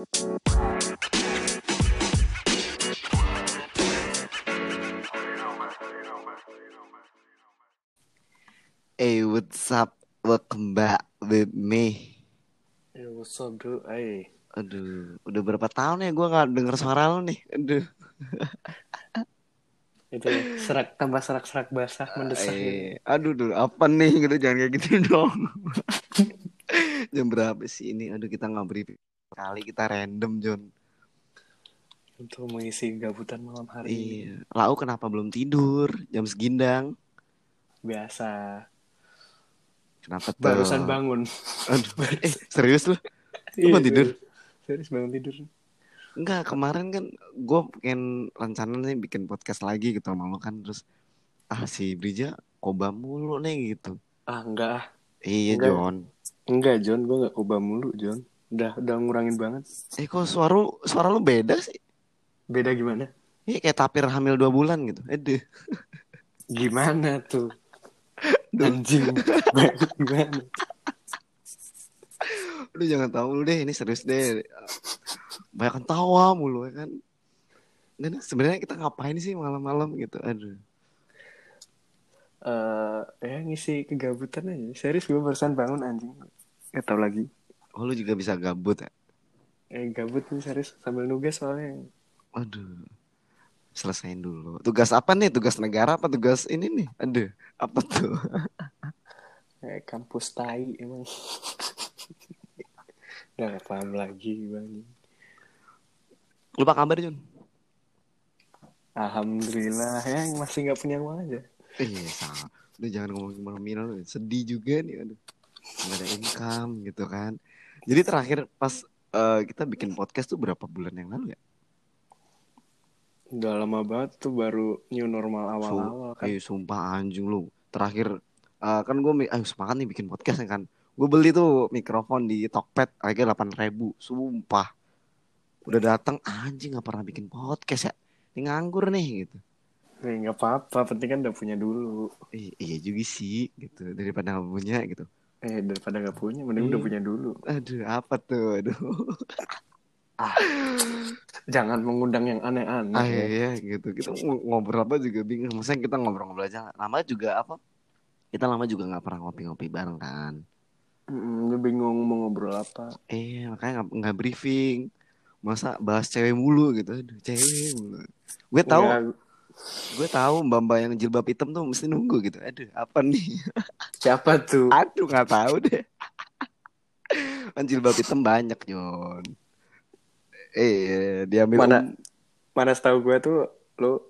Hey, what's up? Welcome back with me. Ya, what's up, bro? Ay, Aduh, udah berapa tahun ya gue nggak denger suara lo nih. Aduh. itu serak tambah serak-serak basah mendesak. Eh, gitu. aduh, duh, apa nih? Gitu jangan kayak gitu dong. Jam berapa sih ini? Aduh, kita nggak beri kali kita random, John. Untuk mengisi gabutan malam hari Iya. Lau kenapa belum tidur? Jam segindang. biasa. Kenapa tuh? Barusan bangun. Aduh, eh serius lu? Lu Iya, mau tidur? serius. Bangun tidur. Enggak, kemarin kan gue pengen rencana nih bikin podcast lagi gitu sama lo kan terus ah si Brija koba mulu nih gitu. Ah, enggak. Iya Enggak. John. Enggak, John. Gue enggak koba mulu, John. Udah, udah ngurangin banget. Eh kok suara lu, suara lu beda sih? Beda gimana? Iya kayak tapir hamil dua bulan gitu. Aduh. Gimana tuh? Anjing. gimana? Lu jangan tahu lu deh ini serius deh. Banyak tawa mulu ya kan. Dan sebenarnya kita ngapain sih malam-malam gitu. Aduh. Eh, ya ngisi kegabutan aja. Serius gue barusan bangun anjing. Gak tau lagi. Oh lu juga bisa gabut ya? Eh, gabut nih serius sambil nugas soalnya. Aduh. Selesain dulu. Tugas apa nih? Tugas negara apa tugas ini nih? Aduh. Apa tuh? Eh, kampus tai emang. Gak paham lagi bang. Lupa kabar Jun? Alhamdulillah ya masih nggak punya uang aja. Iya sama. Udah jangan ngomongin nominal sedih juga nih aduh. Gak ada income gitu kan. Jadi terakhir pas eh, kita bikin podcast tuh berapa bulan yang lalu ya? Udah lama banget tuh baru new normal awal-awal kan. Eh sumpah anjing lu. Terakhir eh, kan gue ayo semangat nih bikin podcast ya kan. Gue beli tuh mikrofon di Tokped harga 8000 ribu. Sumpah. Udah datang anjing gak pernah bikin podcast ya. Ini nganggur nih gitu. Eh, nggak apa-apa, penting kan udah punya dulu. Eh, iya juga sih gitu daripada nggak punya gitu. Eh daripada nggak punya, mending udah Iya. punya dulu. Aduh apa tuh? Aduh. Jangan mengundang yang aneh-aneh. Ah ya. iya gitu. Kita ng- ngobrol apa juga bingung. Maksudnya kita ngobrol-ngobrol aja. Lama juga apa? Kita lama juga nggak pernah ngopi-ngopi bareng kan. Mm, bingung mau ngobrol apa? Eh makanya nggak briefing. Masa bahas cewek mulu gitu. Aduh cewek mulu. Gue tahu, Nggak- gue tahu mbak-mbak yang jilbab hitam tuh mesti nunggu gitu. Aduh apa nih? siapa tuh? Aduh nggak tahu deh. kan jilbab hitam banyak Jon. Eh dia ambil Mana? um- Mana setahu gue tuh lu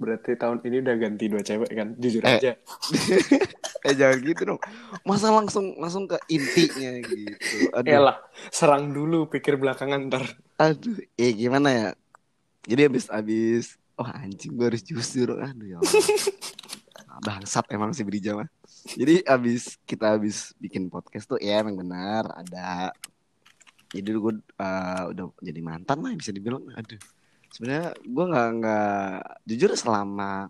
berarti tahun ini udah ganti dua cewek kan? Jujur Eh. aja. eh jangan gitu dong. Masa langsung langsung ke intinya gitu. Aduh. Elah, serang dulu, pikir belakangan ntar. Aduh, eh gimana ya? Jadi abis abis, oh anjing gue harus jujur, aduh ya Allah. Bangsat emang si Brija mah. Jadi abis kita abis bikin podcast tuh ya emang benar ada. Jadi gue uh, udah jadi mantan lah bisa dibilang. Aduh, sebenarnya gue nggak nggak jujur selama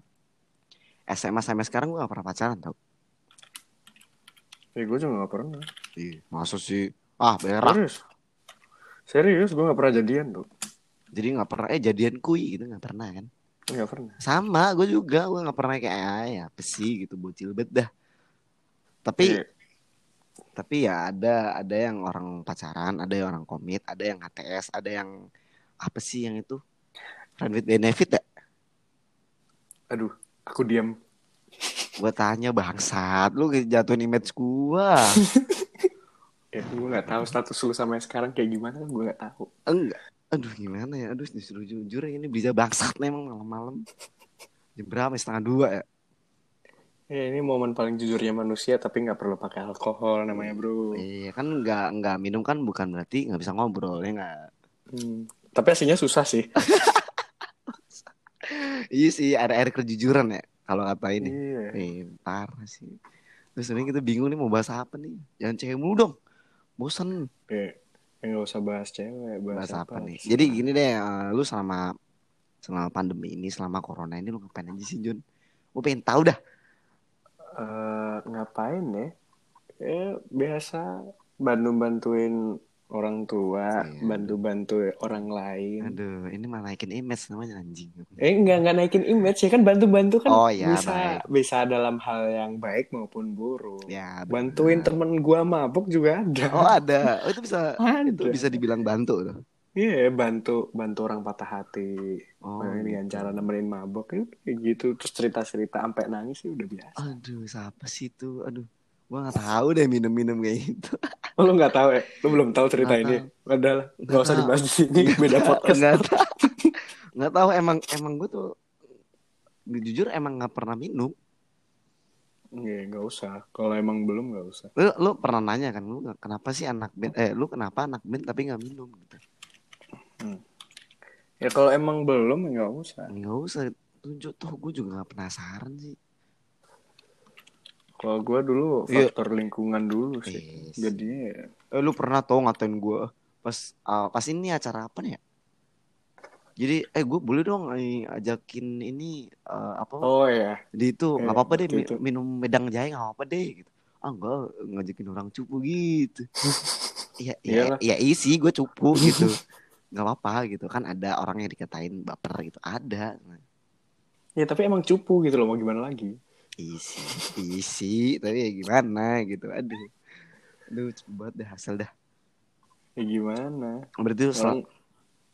SMA sampai sekarang gue gak pernah pacaran tau. Ya gue juga gak pernah. Ih, masa sih? Ah berak. Serius? Serius, gue gak pernah jadian tuh. Jadi nggak pernah eh jadian kui gitu nggak pernah kan? Pernah. Sama, gue juga, gue nggak pernah kayak ya apa sih gitu bocil bet dah. Tapi Iya. tapi ya ada ada yang orang pacaran, ada yang orang komit, ada yang HTS, ada yang apa sih yang itu friend with benefit ya? Aduh, aku diam. Gue tanya bangsat, lu jatuhin image gua. Ya, gue gak tahu status lu sampai sekarang kayak gimana, gue gak tahu. Enggak. Aduh gimana ya? Aduh disuruh jujur ya, ini bisa bangsat nih emang malam-malam. Jam berapa? Setengah dua ya? Ya, ini momen paling jujurnya manusia, tapi gak perlu pakai alkohol namanya bro. Iya kan nggak nggak minum kan bukan berarti nggak bisa ngobrol ya nggak. Hmm. Tapi aslinya susah sih. Iya sih ada air kejujuran ya kalau kata ini. Iya. Eh, parah sih. Terus ini kita bingung nih mau bahas apa nih? Jangan cewek mulu dong. Bosan Eh, ya gak usah bahas cewek, bahas, bahas apa, nih. terserah. Jadi gini deh, eh, lu selama selama pandemi ini, selama corona ini lu ngapain aja sih Jun? Gue pengen tahu dah. Eh, ngapain ya? Eh, biasa Bandung bantuin orang tua, Iya. bantu-bantu orang lain. Aduh, ini malah naikin image namanya anjing. Eh enggak enggak naikin image ya kan bantu-bantu kan Oh, ya, bisa baik. bisa dalam hal yang baik maupun buruk. Ya, benar. Bantuin temen gua mabuk juga ada. Oh, ada. Oh, itu bisa Ada. itu bisa dibilang bantu tuh. Iya, bantu bantu orang patah hati. Oh. dengan cara nemenin mabuk ya kayak gitu terus cerita-cerita sampai nangis sih udah biasa. Aduh, siapa sih itu? Aduh, gua nggak tahu deh minum-minum kayak gitu. Oh, lu nggak tahu ya? Lu belum tahu cerita Nggak ini? Padahal nggak usah tahu. dibahas di sini, beda podcast. Nggak tahu. Nggak tahu emang emang gue tuh jujur emang nggak pernah minum. Iya, nggak usah. Kalau emang belum nggak usah. Lu lu pernah nanya kan lu kenapa sih anak band eh lu kenapa anak band tapi nggak minum gitu. Ya kalau emang belum nggak usah. Nggak usah tunjuk tuh gue juga nggak penasaran sih. Kalau gua dulu Iya. faktor lingkungan dulu sih. Yes. Jadinya ya, Eh, lu pernah tau ngatain gue pas ah, pas ini acara apa nih ya? Jadi eh gue boleh dong eh, ajakin ini eh, apa? oh ya, Di itu Kayak nggak apa-apa deh itu. minum medang jahe nggak apa-apa deh gitu. Ah enggak ngajakin orang cupu gitu. Iya iya iya isi gue cupu gitu. nggak apa-apa gitu kan ada orang yang dikatain baper gitu ada ya tapi emang cupu gitu loh mau gimana lagi? Isi isi tapi ya gimana gitu aduh aduh cepet banget dah hasil dah Ya gimana? berarti lu Orang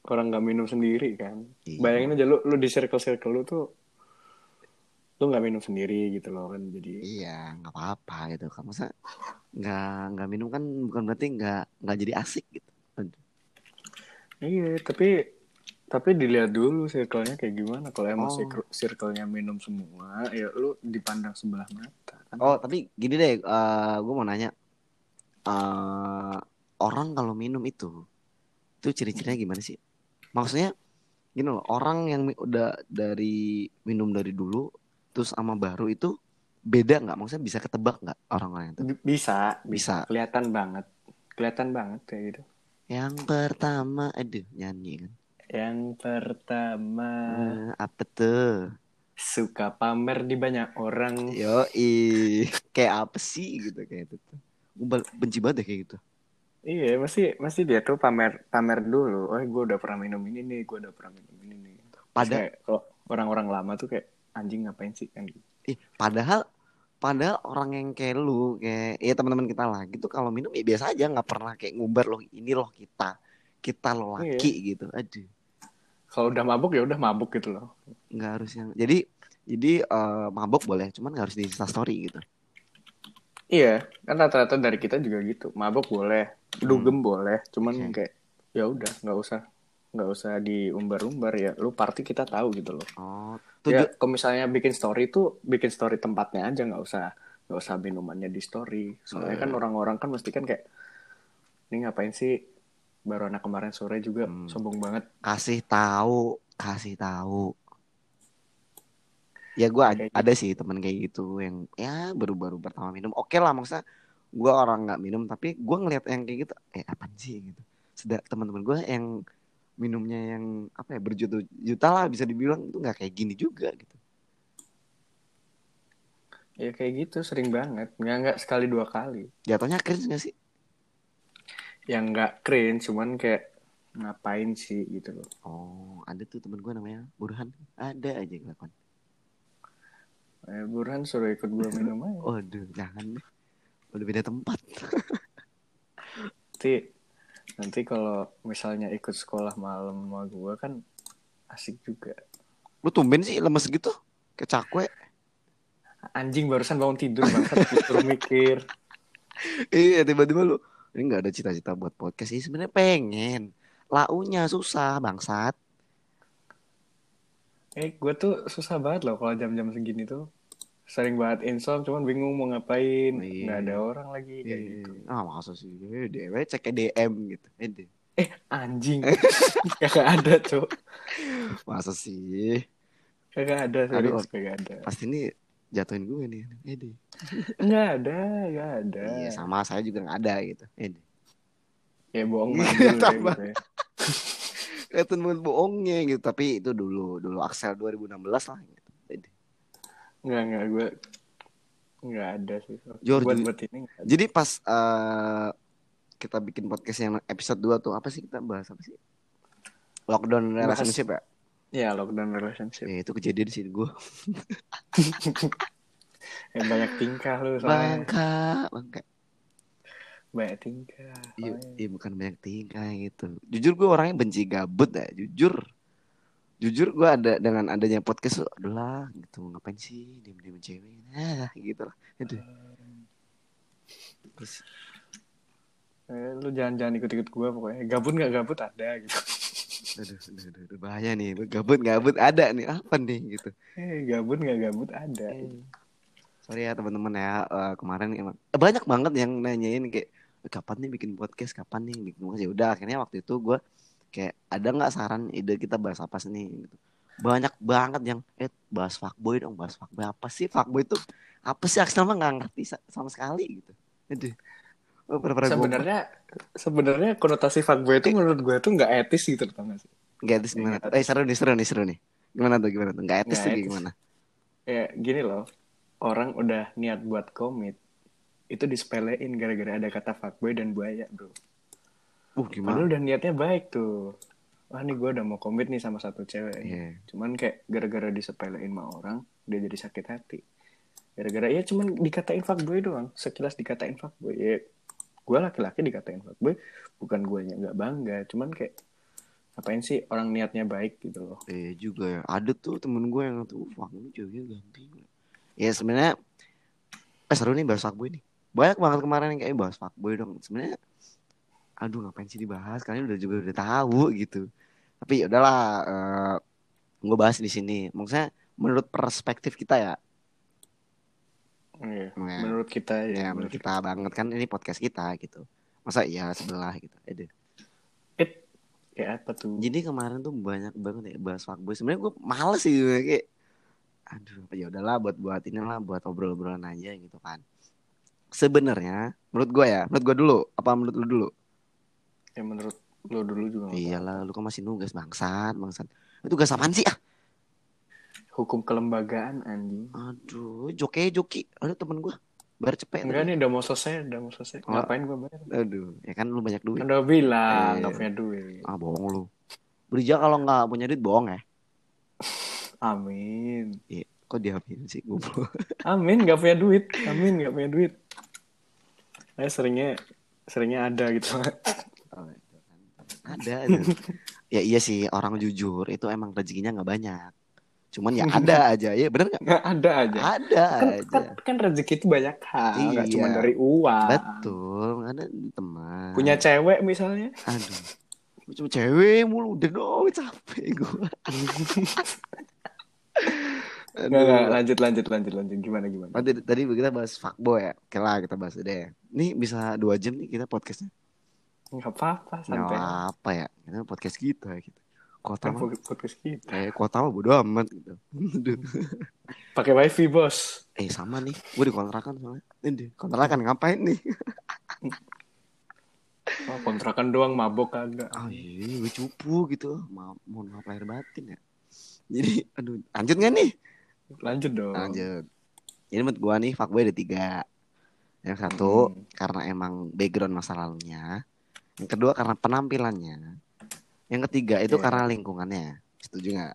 orang nggak minum sendiri kan? Iya. Bayangin aja lu lu di circle circle lu tuh lu nggak minum sendiri gitu loh kan jadi iya nggak apa-apa gitu kan masa nggak nggak minum kan bukan berarti nggak nggak jadi asik gitu Aduh. Iya, tapi tapi dilihat dulu circle-nya kayak gimana. Kalau emang Oh. circle- circle-nya minum semua, ya lu dipandang sebelah mata. Kan? oh tapi gini deh gue mau nanya eh orang kalau minum itu itu ciri-cirinya gimana sih maksudnya gini loh orang yang udah dari minum dari dulu terus sama baru itu beda nggak maksudnya bisa ketebak nggak orang-orang itu B- Bisa, Bisa. Kelihatan banget. Kelihatan banget kayak gitu. yang pertama aduh nyanyi kan Yang pertama. Eh, apa tuh? Suka pamer di banyak orang. yo kayak apa sih gitu kayak itu tuh. Gue benci banget deh kayak gitu. Iya, masih masih dia tuh pamer pamer dulu. Oh, gue udah pernah minum ini nih, gue udah pernah minum ini nih. Terus Pada- kayak kalau orang-orang lama tuh kayak anjing ngapain sih? Kan gitu. Ih, padahal padahal orang yang kayak lu kayak ya teman-teman kita lagi tuh kalau minum ya biasa aja. Nggak pernah kayak ngumbar loh ini loh kita. Kita loh Iya. laki gitu. Aduh Kalau udah mabuk ya udah mabuk gitu loh. nggak harus yang jadi jadi eh, mabok boleh cuman nggak harus di Insta story gitu Iya, kan rata-rata dari kita juga gitu. Mabok boleh, dugem boleh, cuman Oke. kayak ya udah nggak usah nggak usah diumbar-umbar ya. Lu party kita tahu gitu loh. oh Ya, tujuh kalau misalnya bikin story tuh bikin story tempatnya aja nggak usah nggak usah minumannya di story. Soalnya kan Hmm. orang-orang kan mesti kan kayak ini ngapain sih? Baru anak kemarin sore juga Hmm. sombong banget. kasih tahu kasih tahu ya gue Kayak ada sih teman kayak gitu yang ya baru-baru pertama minum oke lah maksudnya gue orang nggak minum tapi gue ngeliat yang kayak gitu eh apa sih gitu sedang teman-teman gue yang minumnya yang apa ya berjuta-juta lah bisa dibilang itu nggak kayak gini juga gitu Ya kayak gitu sering banget. Nggak nggak sekali dua kali. jatuhnya cringe gak sih Yang nggak cringe, cuman kayak ngapain sih gitu loh. oh ada tuh teman gue namanya Burhan. Ada aja kelakuan Eh, Burhan suruh ikut gua minum aja. waduh jangan deh. Udah beda tempat. Nanti nanti kalau misalnya ikut sekolah malam sama gue kan asik juga. Lu tumben sih lemes gitu. Kayak cakwe. Anjing barusan bangun tidur banget mikir. Iya tiba-tiba lu ini nggak ada cita-cita buat podcast sih sebenarnya pengen. Launya susah bangsat. Eh gue tuh susah banget loh kalau jam-jam segini tuh. Sering banget insom cuman bingung mau ngapain. Iya. nggak ada orang lagi kayak gitu. ah masa sih? Eh, dewe cek DM gitu. Eh deh. anjing. Kagak ada cok masa sih? Kagak ada serius kagak ada. pasti ini jatuhin gue nih deh. nggak ada nggak ada iya sama saya juga nggak ada gitu deh. ya bohong banget kayak Tambah. gitu ya. kelihatan banget bohongnya gitu tapi itu dulu dulu Axel 2016 lah gitu. Deh. nggak nggak gue nggak ada sih Jor, buat buat ini ada. jadi pas eh kita bikin podcast yang episode 2 tuh apa sih kita bahas apa sih? Lockdown Bahas- relationship ya? Ya lockdown relationship. Ya, itu kejadian sih gue. Yang banyak tingkah lu soalnya. Bangka, bangka. Banyak tingkah. Iya, iya bukan banyak tingkah gitu. Jujur gue orangnya benci gabut ya, jujur. Jujur gue ada dengan adanya podcast tuh, adalah gitu ngapain sih diem-diem cewek, ah gitu lah. Aduh. Terus, Eh, lu jangan-jangan ikut-ikut gua pokoknya. Gabut nggak gabut ada gitu. Aduh, aduh, aduh, aduh, bahaya nih, gabut gabut ada nih apa nih gitu. Eh, gabut nggak gabut ada. Sorry ya teman-teman ya eh, kemarin emang eh, banyak banget yang nanyain kayak "Eh, kapan nih bikin podcast, kapan nih bikin podcast. Ya udah akhirnya waktu itu gue kayak ada nggak saran ide kita bahas apa sih nih gitu. Banyak banget yang eh bahas fuckboy dong, bahas fuckboy apa sih fuckboy itu apa sih Aksel mah nggak ngerti sa- sama sekali gitu. Aduh. Oh, Sebenarnya sebenarnya konotasi fuckboy itu menurut gue tuh nggak etis gitu tau gak sih? nggak etis gimana? Tuh? Eh seru nih seru nih seru nih. Gimana tuh gimana tuh? Nggak etis tuh etis. gimana? Ya gini loh, orang udah niat buat komit itu disepelein gara-gara ada kata fuckboy dan buaya bro. Uh Padahal gimana? udah niatnya baik tuh. Wah nih gue udah mau komit nih sama satu cewek. Iya. Cuman kayak gara-gara disepelein sama orang, dia jadi sakit hati. Gara-gara ya cuman dikatain fuckboy doang. Sekilas dikatain fuckboy. Ya, gue laki-laki dikatain fuckboy, bukan gue nggak bangga. Cuman kayak, ngapain sih orang niatnya baik gitu loh. Iya juga ya. Ada tuh temen gue yang tuh, ini ceweknya ganti. Ya sebenarnya, eh seru nih bahas fuckboy nih. Banyak banget kemarin yang kayak bahas fuckboy dong. Sebenarnya, aduh ngapain sih dibahas? Kalian udah juga udah tahu gitu. Tapi ya udahlah, eh gue bahas di sini. Maksudnya menurut perspektif kita ya, Iya. Ya. Menurut kita ya ya. menurut kita banget kan ini podcast kita gitu. Masa iya sebelah gitu. Aduh. It, kayak apa tuh? Jadi kemarin tuh banyak banget ya bahas fuckboy. Sebenarnya gue males sih gue kayak aduh ya udahlah buat buat inilah buat obrol-obrolan aja gitu kan. Sebenarnya menurut gue ya, menurut gue dulu, apa menurut lu dulu? Ya menurut lo dulu juga. Iyalah, lu kan masih nugas bangsat, bangsat. Itu tugas apaan sih ah? Hukum kelembagaan anjing. Aduh, joki joki. Aduh temen gue, bayar cepet. Enggak nih udah mau selesai, udah mau selesai. Oh. Ngapain gue bayar? Aduh, ya kan lu banyak duit. Udah bilang Eh. nggak punya duit. Ah bohong lu. Berija kalau nggak punya duit bohong ya? Amin. Iya, kok diamin sih gue? Amin nggak punya duit. Amin nggak punya duit. Saya seringnya seringnya ada gitu. ada ada. ya iya sih orang jujur itu emang rezekinya nggak banyak cuman ya ada aja ya bener nggak Nggak ada aja. ada Kan, aja kan, kan rezeki itu banyak hal, nggak Iya. cuma dari uang. betul ada teman Punya cewek misalnya. aduh cuma cewek mulu udah dong capek gue Nggak, nggak, lanjut lanjut lanjut lanjut gimana gimana. Tadi, tadi kita bahas fuckboy ya Oke lah kita bahas deh Nih bisa dua jam nih kita podcastnya Nggak apa-apa Nggak santai. apa ya Kita podcast kita gitu Kota Kan mah podcast kita. eh, Kota mah bodo amat gitu. Pakai wifi bos. Eh sama nih, gue dikontrakan soalnya. Ini kontrakan ngapain nih? Oh, kontrakan doang mabok kagak. Oh iya, gue cupu gitu. Ma mohon maaf lahir batin ya. Jadi, aduh, lanjut gak nih? Lanjut dong. Lanjut. Jadi menurut gue nih, fuckboy ada tiga. Yang satu, Hmm. karena emang background masa lalunya. Yang kedua, karena penampilannya. Yang ketiga, itu Iya. karena lingkungannya. Setuju gak?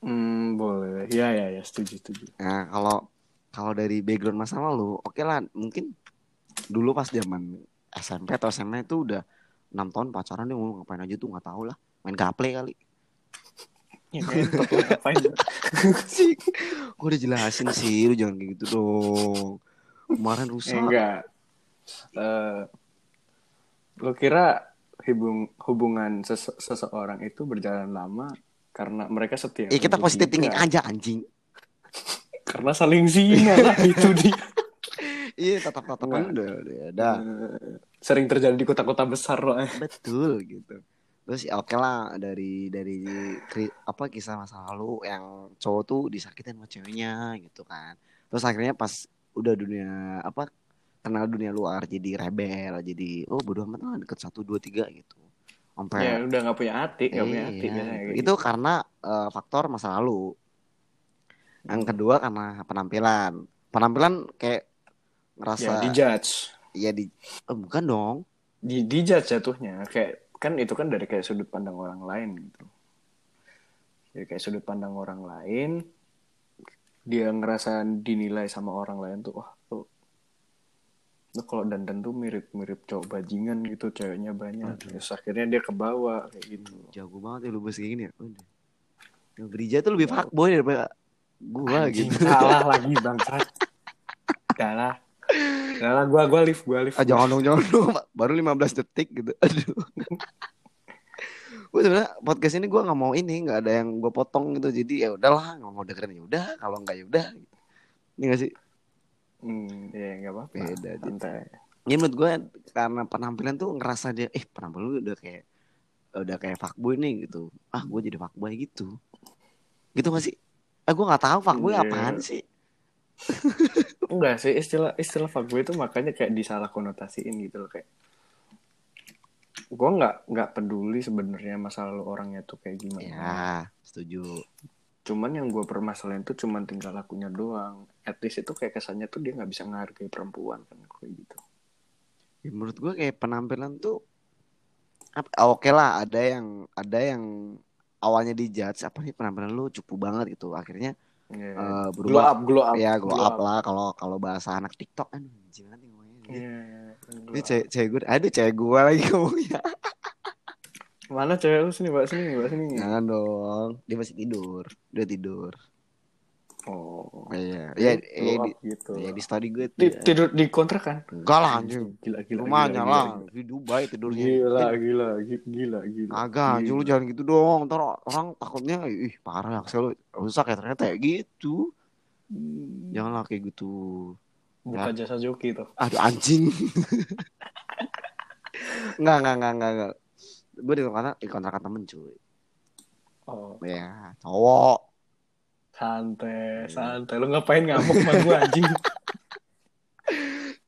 Hmm, boleh. Ya, ya, ya, setuju, setuju. Nah, kalau kalau dari background masa lalu, oke lah, mungkin dulu pas zaman SMP atau SMA itu udah enam tahun pacaran dia ngomong ngapain aja tuh nggak tahu lah, main gaple kali. Ya, ngapain? sih, gue udah jelasin sih, lu jangan kayak gitu dong. Kemarin rusak. enggak. Eh, lo kira hubung, hubungan sese- seseorang itu berjalan lama karena mereka setia? Ya kita positif tidak. aja anjing. Karena saling zina lah itu dia. Iya, tatap tatapan Nggak. udah, udah. Eh, Sering terjadi di kota-kota besar loh. Betul gitu. Terus ya oke lah dari dari apa kisah masa lalu yang cowok tuh disakitin sama ceweknya gitu kan. Terus akhirnya pas udah dunia apa kenal dunia luar jadi rebel jadi oh bodo amat lah deket satu dua tiga gitu. Sampai Ya udah nggak punya hati, nggak punya Iya, hati biasanya gitu. Itu karena eh, faktor masa lalu. Yang kedua karena penampilan. Penampilan kayak ngerasa ya dijudge. Iya di oh, bukan dong. di dijudge jatuhnya kayak kan itu kan dari kayak sudut pandang orang lain gitu jadi kayak sudut pandang orang lain dia ngerasa dinilai sama orang lain tuh wah tuh lu kalau dandan tuh mirip-mirip cowok bajingan gitu ceweknya banyak terus akhirnya dia ke bawah kayak gitu Jago banget ya lu bahas kayak gini ya. Udah. Yang Brija tuh lebih fuckboy daripada gua Anjing, gitu. salah lagi bangsat salah salah gua gua lift gua lift Ah, jangan dong, jangan dong. Baru 15 detik gitu. Aduh. gue sebenarnya podcast ini gue nggak mau ini, nggak ada yang gue potong gitu. Jadi ya udahlah, nggak mau dengerin ya udah. Kalau nggak ya udah. Ini gak sih? Hmm, ya nggak apa-apa Beda, santai Ini menurut gue karena penampilan tuh ngerasa dia, eh penampilan lu udah kayak udah kayak fuckboy nih gitu. Ah, gue jadi fuckboy gitu. Gitu gak sih? Ah, gue nggak tahu fuckboy Iya. apaan sih. Enggak sih istilah istilah fuckboy itu makanya kayak disalah konotasiin gitu loh kayak gue nggak nggak peduli sebenarnya masa lalu orangnya tuh kayak gimana Ya, setuju. Cuman yang gue permasalahin tuh cuman tinggal lakunya doang. At least itu kayak kesannya tuh dia nggak bisa menghargai perempuan kan kayak gitu. Ya, menurut gue kayak penampilan tuh ah, oke lah ada yang ada yang awalnya dijudge apa nih penampilan lu? Cupu banget gitu. Akhirnya Ya, eh, glow berubah. up glow up. Ya glow up lah. Kalau kalau bahasa anak TikTok kan banget nih ngomongnya. Iya, ini glow up. cewek cewek gue aduh cewek gue lagi ngomongnya mana cewek lu? Sini mbak. Sini mbak. Sini. Jangan dong. Dia masih tidur. Dia tidur. Oh. Iya. Ya, glow ya, up di, gitu. ya di story gue tuh tidur di kontrakan enggak lah anjing. Gila gila rumahnya gila, lah. gila, di Dubai tidurnya. Gila gila gila gila gila. Agak, anjing. Lu jangan gitu dong. Ntar orang takutnya, ih parah ya, lu. Rusak ya ternyata ya gitu. Hmm. Janganlah kayak gitu. buka jasa joki tuh. Aduh anjing. Enggak, enggak, enggak, enggak, enggak. Gue di kontrakan, di kontrakan temen cuy. oh Ya, cowok. santai santai lu ngapain ngamuk sama gue anjing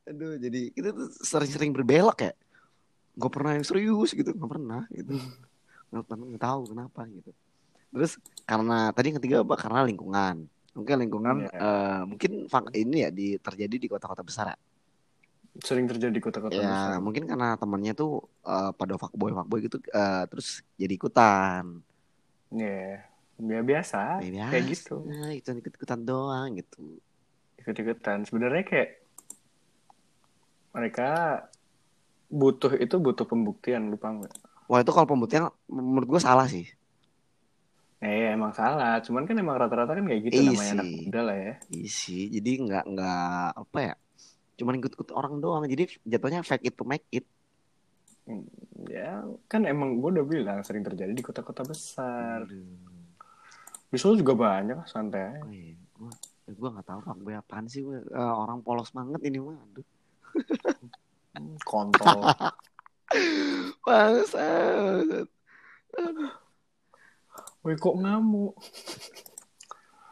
Aduh, jadi kita tuh sering-sering berbelok ya. Gue pernah yang serius gitu, nggak pernah gitu. Nggak pernah, nggak tahu kenapa gitu. Terus karena tadi yang ketiga apa? Karena lingkungan. Mungkin lingkungan, Iya. eh, mungkin ini ya di terjadi di kota-kota besar ya. Sering terjadi di kota-kota Ya besar mungkin karena temennya tuh eh, pada fuckboy fuckboy gitu eh, terus jadi ikutan. ya ya biasa Ya, kayak biasa, gitu ikut ikut ikutan doang gitu. ikut-ikutan sebenarnya kayak mereka butuh itu butuh pembuktian lupa nggak Wah itu kalau pembuktian menurut gue salah sih. Eh ya, emang salah cuman kan emang rata-rata kan kayak gitu Iya namanya anak muda lah ya Isi jadi nggak nggak apa ya. Cuman ikut-ikut orang doang. Jadi jatuhnya fake it to make it. ya kan emang gue udah bilang sering terjadi di kota-kota besar di Solo juga banyak santai. Oh, iya. Gua gue nggak tahu fuckboy apaan sih gue. Eh, orang polos banget ini mah. Aduh. Hmm, kontol Bangsat. Woi kok ngamuk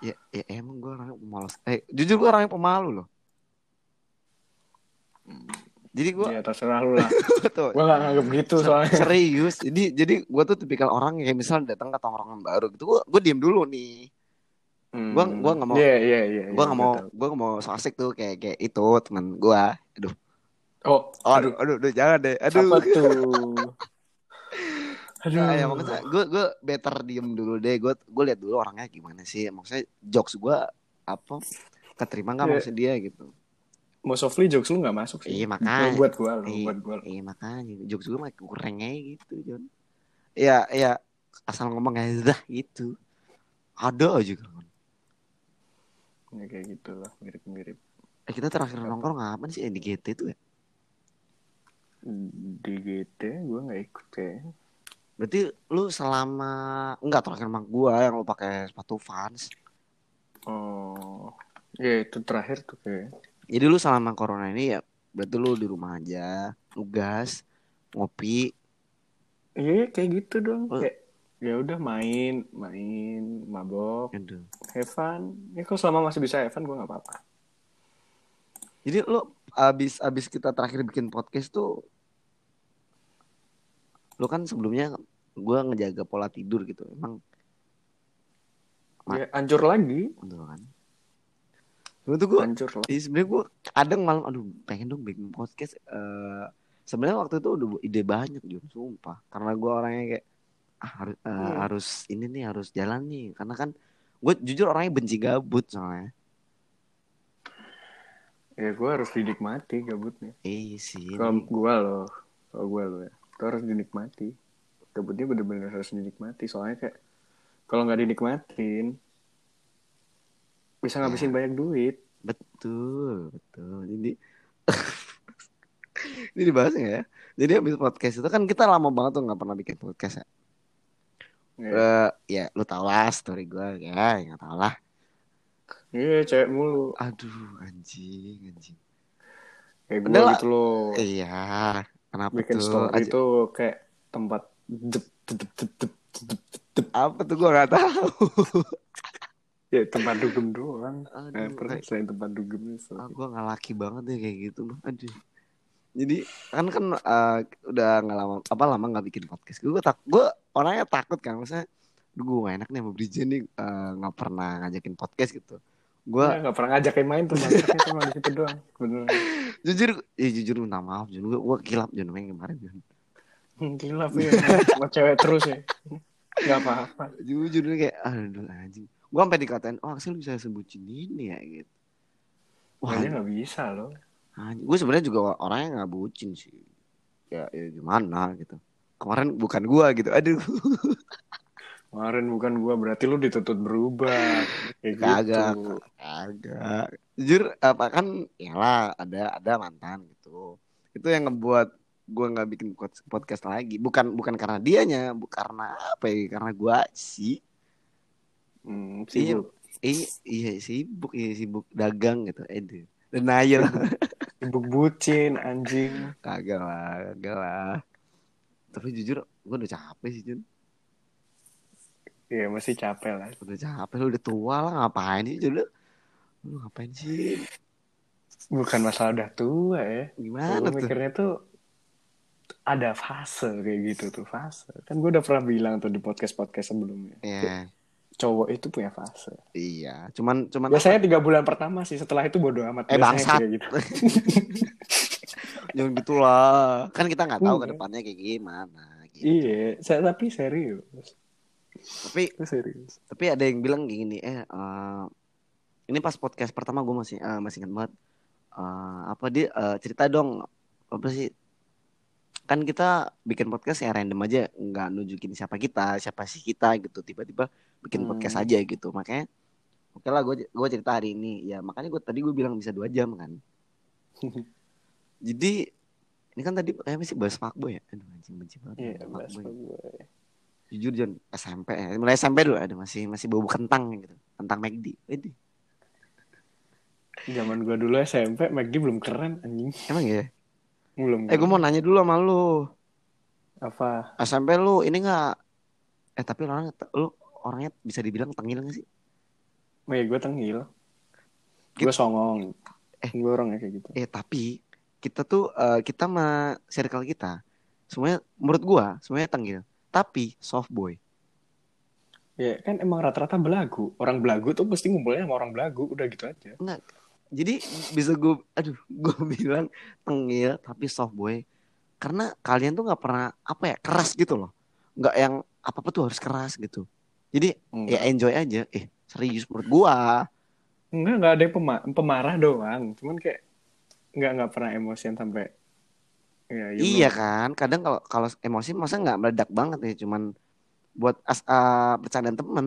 Ya, ya emang gue orangnya pemalas. Eh jujur gue orangnya pemalu loh. Jadi gue ya terserah lu lah gue gak nganggep gitu soalnya serius jadi jadi gue tuh tipikal orang yang kayak misal datang ke tongkrongan baru gitu gue gue diem dulu nih Hmm. Gua- gua nggak mau- Iya iya iya. gue nggak iya, mau betul. gue nggak mau so asik tuh kayak kayak itu teman gue aduh Oh, oh, aduh aduh aduh jangan deh aduh Apa tuh? Aduh. Nah, ya maksudnya gue gue better diem dulu deh gue gue lihat dulu orangnya gimana sih maksudnya jokes gue apa keterima nggak Iya. maksud dia gitu Most of jokes lu gak masuk sih. Iya, makanya. Buat gue, lu, Iya, buat gue. iya makanya jokes gue mah kurang aja gitu John ya ya asal ngomong aja dah gitu ada aja kan Ya kayak gitu lah, mirip-mirip. eh kita terakhir nongkrong ngapain sih Eh, di GT itu ya Di GT gue gak ikut kayak. Berarti lu selama enggak terakhir sama gua yang lu pakai sepatu Vans. Oh, ya itu terakhir tuh kayak. Jadi lu selama corona ini ya berarti lu di rumah aja, nugas, ngopi. Iya kayak gitu dong. Oh. Kayak ya udah main, main, mabok, Aduh. have fun. Ya kalau selama masih bisa have fun gue gak apa-apa. Jadi lu abis abis kita terakhir bikin podcast tuh lu kan sebelumnya gua ngejaga pola tidur gitu. Emang Ma- Ya hancur lagi. Kan? Cuma tuh gue hancur lah Iya sebenarnya gue kadang malam aduh pengen dong bikin podcast. eh sebenarnya waktu itu udah ide banyak Jun, sumpah. Karena gue orangnya kayak ah, harus eh, Hmm. harus ini nih harus jalan nih. Karena kan gue jujur orangnya benci gabut soalnya. ya gue harus dinikmati gabutnya Iya sih. kalau gue loh kalau gue loh ya itu harus dinikmati gabutnya bener-bener harus dinikmati soalnya kayak kalau nggak dinikmatin bisa ngabisin banyak duit Betul, betul. Jadi ini dibahas nggak ya? Jadi habis podcast itu kan kita lama banget tuh nggak pernah bikin podcast ya. ya, Eh, ya lu tau lah story gue ya, nggak tau lah. Iya, cewek mulu Aduh, anjing, anjing. kayak gue gitu loh Iya, kenapa bikin tuh? story Aja- itu kayak tempat dep, dep, dep, dep, dep, dep, dep. Apa tuh gue nggak tahu. ya tempat dugem doang Aduh, eh, pernah kayak- selain tempat dugem itu ah, gue nggak laki banget deh kayak gitu loh. Aduh. Jadi kan kan eh, udah nggak lama apa lama nggak bikin podcast. Gue tak gue orangnya takut kan, maksudnya gue gak enak nih sama Brijen nih eh, nggak pernah ngajakin podcast gitu. Gue nggak pernah ngajakin main tuh cuma di situ doang bener jujur, ya jujur minta maaf Jun. Gue gue kilap Jun main kemarin Jun. Hmm, gila ya sama cewek terus ya nggak apa-apa Jujur kayak aduh anjing. Gue sampai dikatain, oh Axel bisa sebutin ini ya gitu. Wah, Wah, nggak bisa loh gue sebenarnya juga orangnya nggak bucin sih. Ya, ya gimana gitu. Kemarin bukan gue gitu. Aduh. kemarin bukan gua berarti lu dituntut berubah kayak Kagak, gitu kagak. Jujur apa kan lah ada ada mantan gitu. Itu yang ngebuat gue nggak bikin pod- podcast lagi. Bukan bukan karena dianya, bu karena apa ya? Karena gue sih. Hmm, Iya, sibuk iya, iya sibuk, iya sibuk dagang gitu. Aduh. Denial. sibuk bucin anjing kagak lah, kagak lah. Tapi jujur gue udah capek sih Jun. Iya masih capek lah Udah capek, lu udah tua lah ngapain sih Jun? Lu Lu ngapain sih? bukan masalah udah tua ya Gimana tuh? mikirnya tuh ada fase kayak gitu tuh fase kan gue udah pernah bilang tuh di podcast podcast sebelumnya Ya, cowok itu punya fase iya. Cuman cuman biasanya tiga bulan pertama sih setelah itu bodo amat Eh, bangsat. gitu jangan gitulah. Kan kita nggak tahu ke Iya. depannya kayak gimana. Gitu. iya saya tapi serius Tapi serius tapi ada yang bilang gini, eh eh, ini pas podcast pertama gue masih eh, masih ingat banget. Eh, apa dia eh, cerita dong apa sih? Kan kita bikin podcast ya random aja, nggak nunjukin siapa kita, siapa sih kita gitu. Tiba-tiba bikin Hmm. podcast aja gitu. Makanya oke lah gue gue cerita hari ini. Ya makanya gue tadi gue bilang bisa dua jam kan. Jadi ini kan tadi kayak masih bahas fuckboy ya. Aduh anjing benci banget. bahas bahas fuckboy. gue Jujur Jon, SMP ya. Mulai SMP dulu ada masih masih bau kentang gitu. Kentang McD. Waduh. zaman gue dulu SMP McD belum keren anjing Emang ya? belum Eh gue mau nanya dulu sama lu. apa SMP lu ini enggak Eh tapi orang lu orangnya bisa dibilang tengil gak sih? oh ya gue tengil Gitu. gue songong Eh. gue orangnya kayak gitu Eh tapi kita tuh eh, kita sama circle kita semuanya menurut gua semuanya tengil. Tapi soft boy. ya kan emang rata-rata belagu orang belagu tuh pasti ngumpulnya sama orang belagu udah gitu aja Jadi bisa gue aduh gue bilang tengil tapi soft boy karena kalian tuh nggak pernah apa ya keras gitu loh. nggak yang apa apa tuh harus keras gitu. Jadi enggak ya enjoy aja. Eh serius menurut gua. enggak enggak ada yang pema- pemarah doang cuman kayak enggak enggak pernah emosian sampai ya, Iya kan, kadang kalau kalau emosi masa nggak meledak banget ya, cuman buat as ah, bercandaan temen.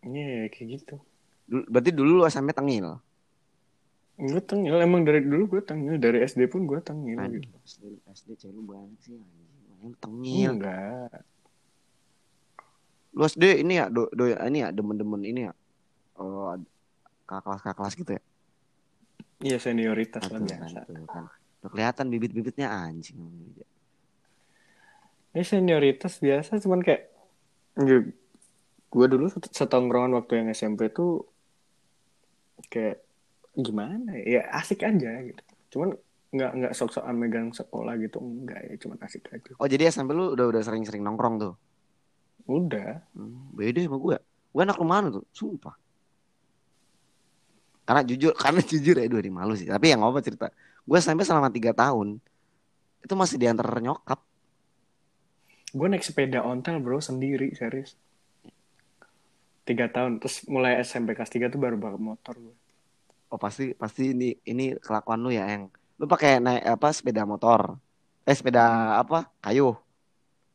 iya kayak gitu Dulu- Berarti dulu lu SMP tengil. gue tengil emang dari dulu gue tengil dari SD pun gue tengil Aduh, gitu SD, SD cewek lu banyak sih. Yang tengil. enggak Lu SD ini ya, do, do ini ya, demen-demen ini ya. Oh, kakak kelas kakak kelas gitu ya. iya senioritas lah biasa kan, tuh kan. Udah kelihatan bibit-bibitnya anjing. ini senioritas biasa cuman kayak gue dulu set- setongkrongan waktu yang SMP tuh kayak gimana ya Ya, asik aja gitu cuman nggak nggak sok-sokan megang sekolah gitu enggak ya cuman asik aja Oh jadi SMP lu udah udah sering-sering nongkrong tuh. Udah Hmm, beda sama gue. Gue anak rumahan tuh, sumpah. Karena jujur, karena jujur ya, dua malu sih. Tapi yang apa cerita? Gue SMP selama tiga tahun itu masih diantar nyokap. Gue naik sepeda ontel bro sendiri serius. Tiga tahun terus mulai SMP kelas 3 tuh baru bawa motor gue. Oh pasti pasti ini ini kelakuan lu ya yang lu pakai naik apa sepeda motor, eh sepeda apa kayu.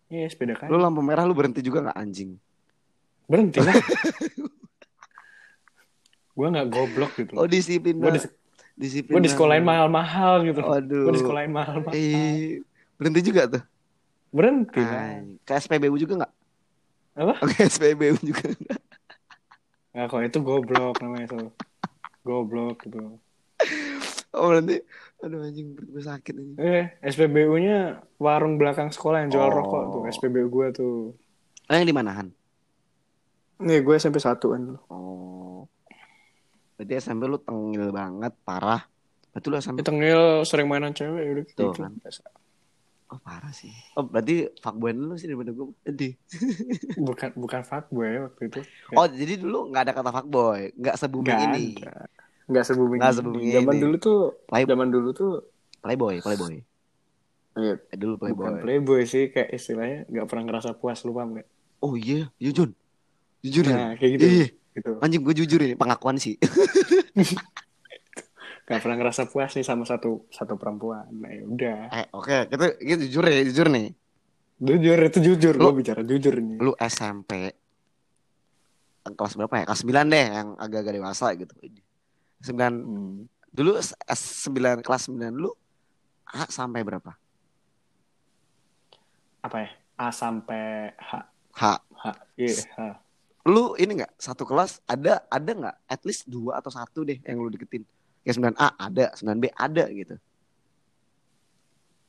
Iya sepeda kayu. Lu lampu merah lu berhenti juga nggak anjing? Berhenti lah. gue nggak goblok gitu. Oh disiplin gue di, disiplin. gue di sekolahin mahal-mahal gitu. Waduh. Gue di sekolahin mahal-mahal. Eh, berhenti juga tuh. Berhenti lah. Ke SPBU juga nggak? Apa? Oke SPBU juga nggak? Nggak kok itu goblok namanya tuh. Goblok gitu. Oh berarti, aduh anjing perut gue sakit anjing. Eh, SPBU-nya warung belakang sekolah yang jual Oh. rokok tuh. SPBU gue tuh. Oh yang di manahan? Nih gue SMP 1 kan. Oh. Berarti SMP lu tengil banget, parah. Berarti lu SMP Itu ngil sering mainan cewek udah gitu. Tuh, kan. Oh parah sih. Oh berarti fuckboy lu sih daripada gue. Sedih. Bukan bukan fuckboy waktu itu. Oh jadi dulu nggak ada kata fuckboy, nggak se booming Nggak ini. ada. Nggak se-booming Nggak se-booming Zaman dulu tuh, Play- zaman dulu tuh, Playboy, playboy. iya, Eh, dulu playboy. bukan playboy sih, kayak istilahnya nggak pernah ngerasa puas lu paham nggak? Oh iya, iya Jun. Jujur ya. Nah, kayak gitu. Iya, Gitu. anjing gue jujur ini pengakuan sih. Gak pernah ngerasa puas nih sama satu satu perempuan. Nah, ya udah. eh oke, kita, kita jujur ya, jujur nih. Jujur itu jujur, Lu- gue bicara jujur ini. Lu SMP kelas berapa ya? Kelas 9 deh yang agak-agak dewasa gitu. 9 Hmm. dulu S9 kelas 9 dulu A sampai berapa? Apa ya? A sampai H. H. H. Iya, H. Lu ini nggak satu kelas ada ada nggak at least dua atau satu deh yang lu deketin? Kayak 9A ada, 9B ada gitu.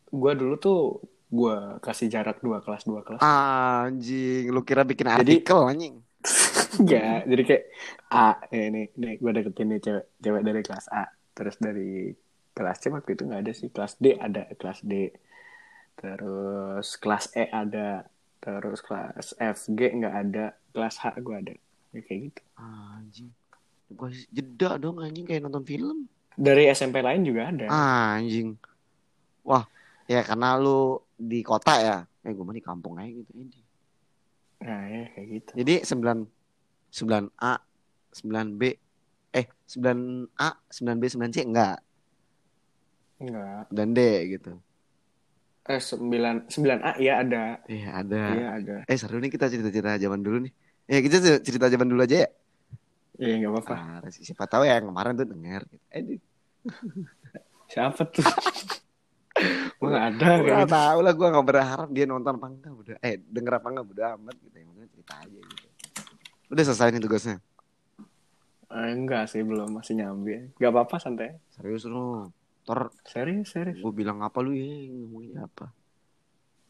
Gue dulu tuh gue kasih jarak dua kelas dua kelas. Anjing, lu kira bikin Jadi- artikel anjing. Enggak, jadi kayak A, eh, ini, ini gue deketin nih cewek, cewek dari kelas A, terus dari kelas C waktu itu nggak ada sih, kelas D ada, kelas D, terus kelas E ada, terus kelas F, G nggak ada, kelas H gue ada, ya, kayak gitu. Anjing. Gua jeda dong anjing kayak nonton film. Dari SMP lain juga ada. Anjing. Wah, ya karena lu di kota ya. Eh gue mah di kampung aja gitu ini. Nah ya kayak gitu. Jadi 9 9A, 9B, eh 9A, 9B, 9C enggak. Enggak. 9D gitu. Eh sembilan sembilan A ya ada, Iya, ada. iya ada. Eh seru nih kita cerita-cerita zaman dulu nih. Eh kita cer- cerita zaman dulu aja ya. Iya nggak apa-apa. Sih. Siapa tahu ya yang kemarin tuh denger. Gitu. Eh, Siapa tuh? Gue nggak ada. gue gak gitu. tahu lah. Gue gak berharap dia nonton apa enggak. Udah, eh denger apa enggak. Udah amat gitu. Yang penting cerita aja gitu. Udah selesai nih tugasnya. Eh, enggak sih belum masih nyambi. Gak apa-apa santai. Serius lu. Ntar Serius serius. gue bilang apa lu ya ngomongin apa.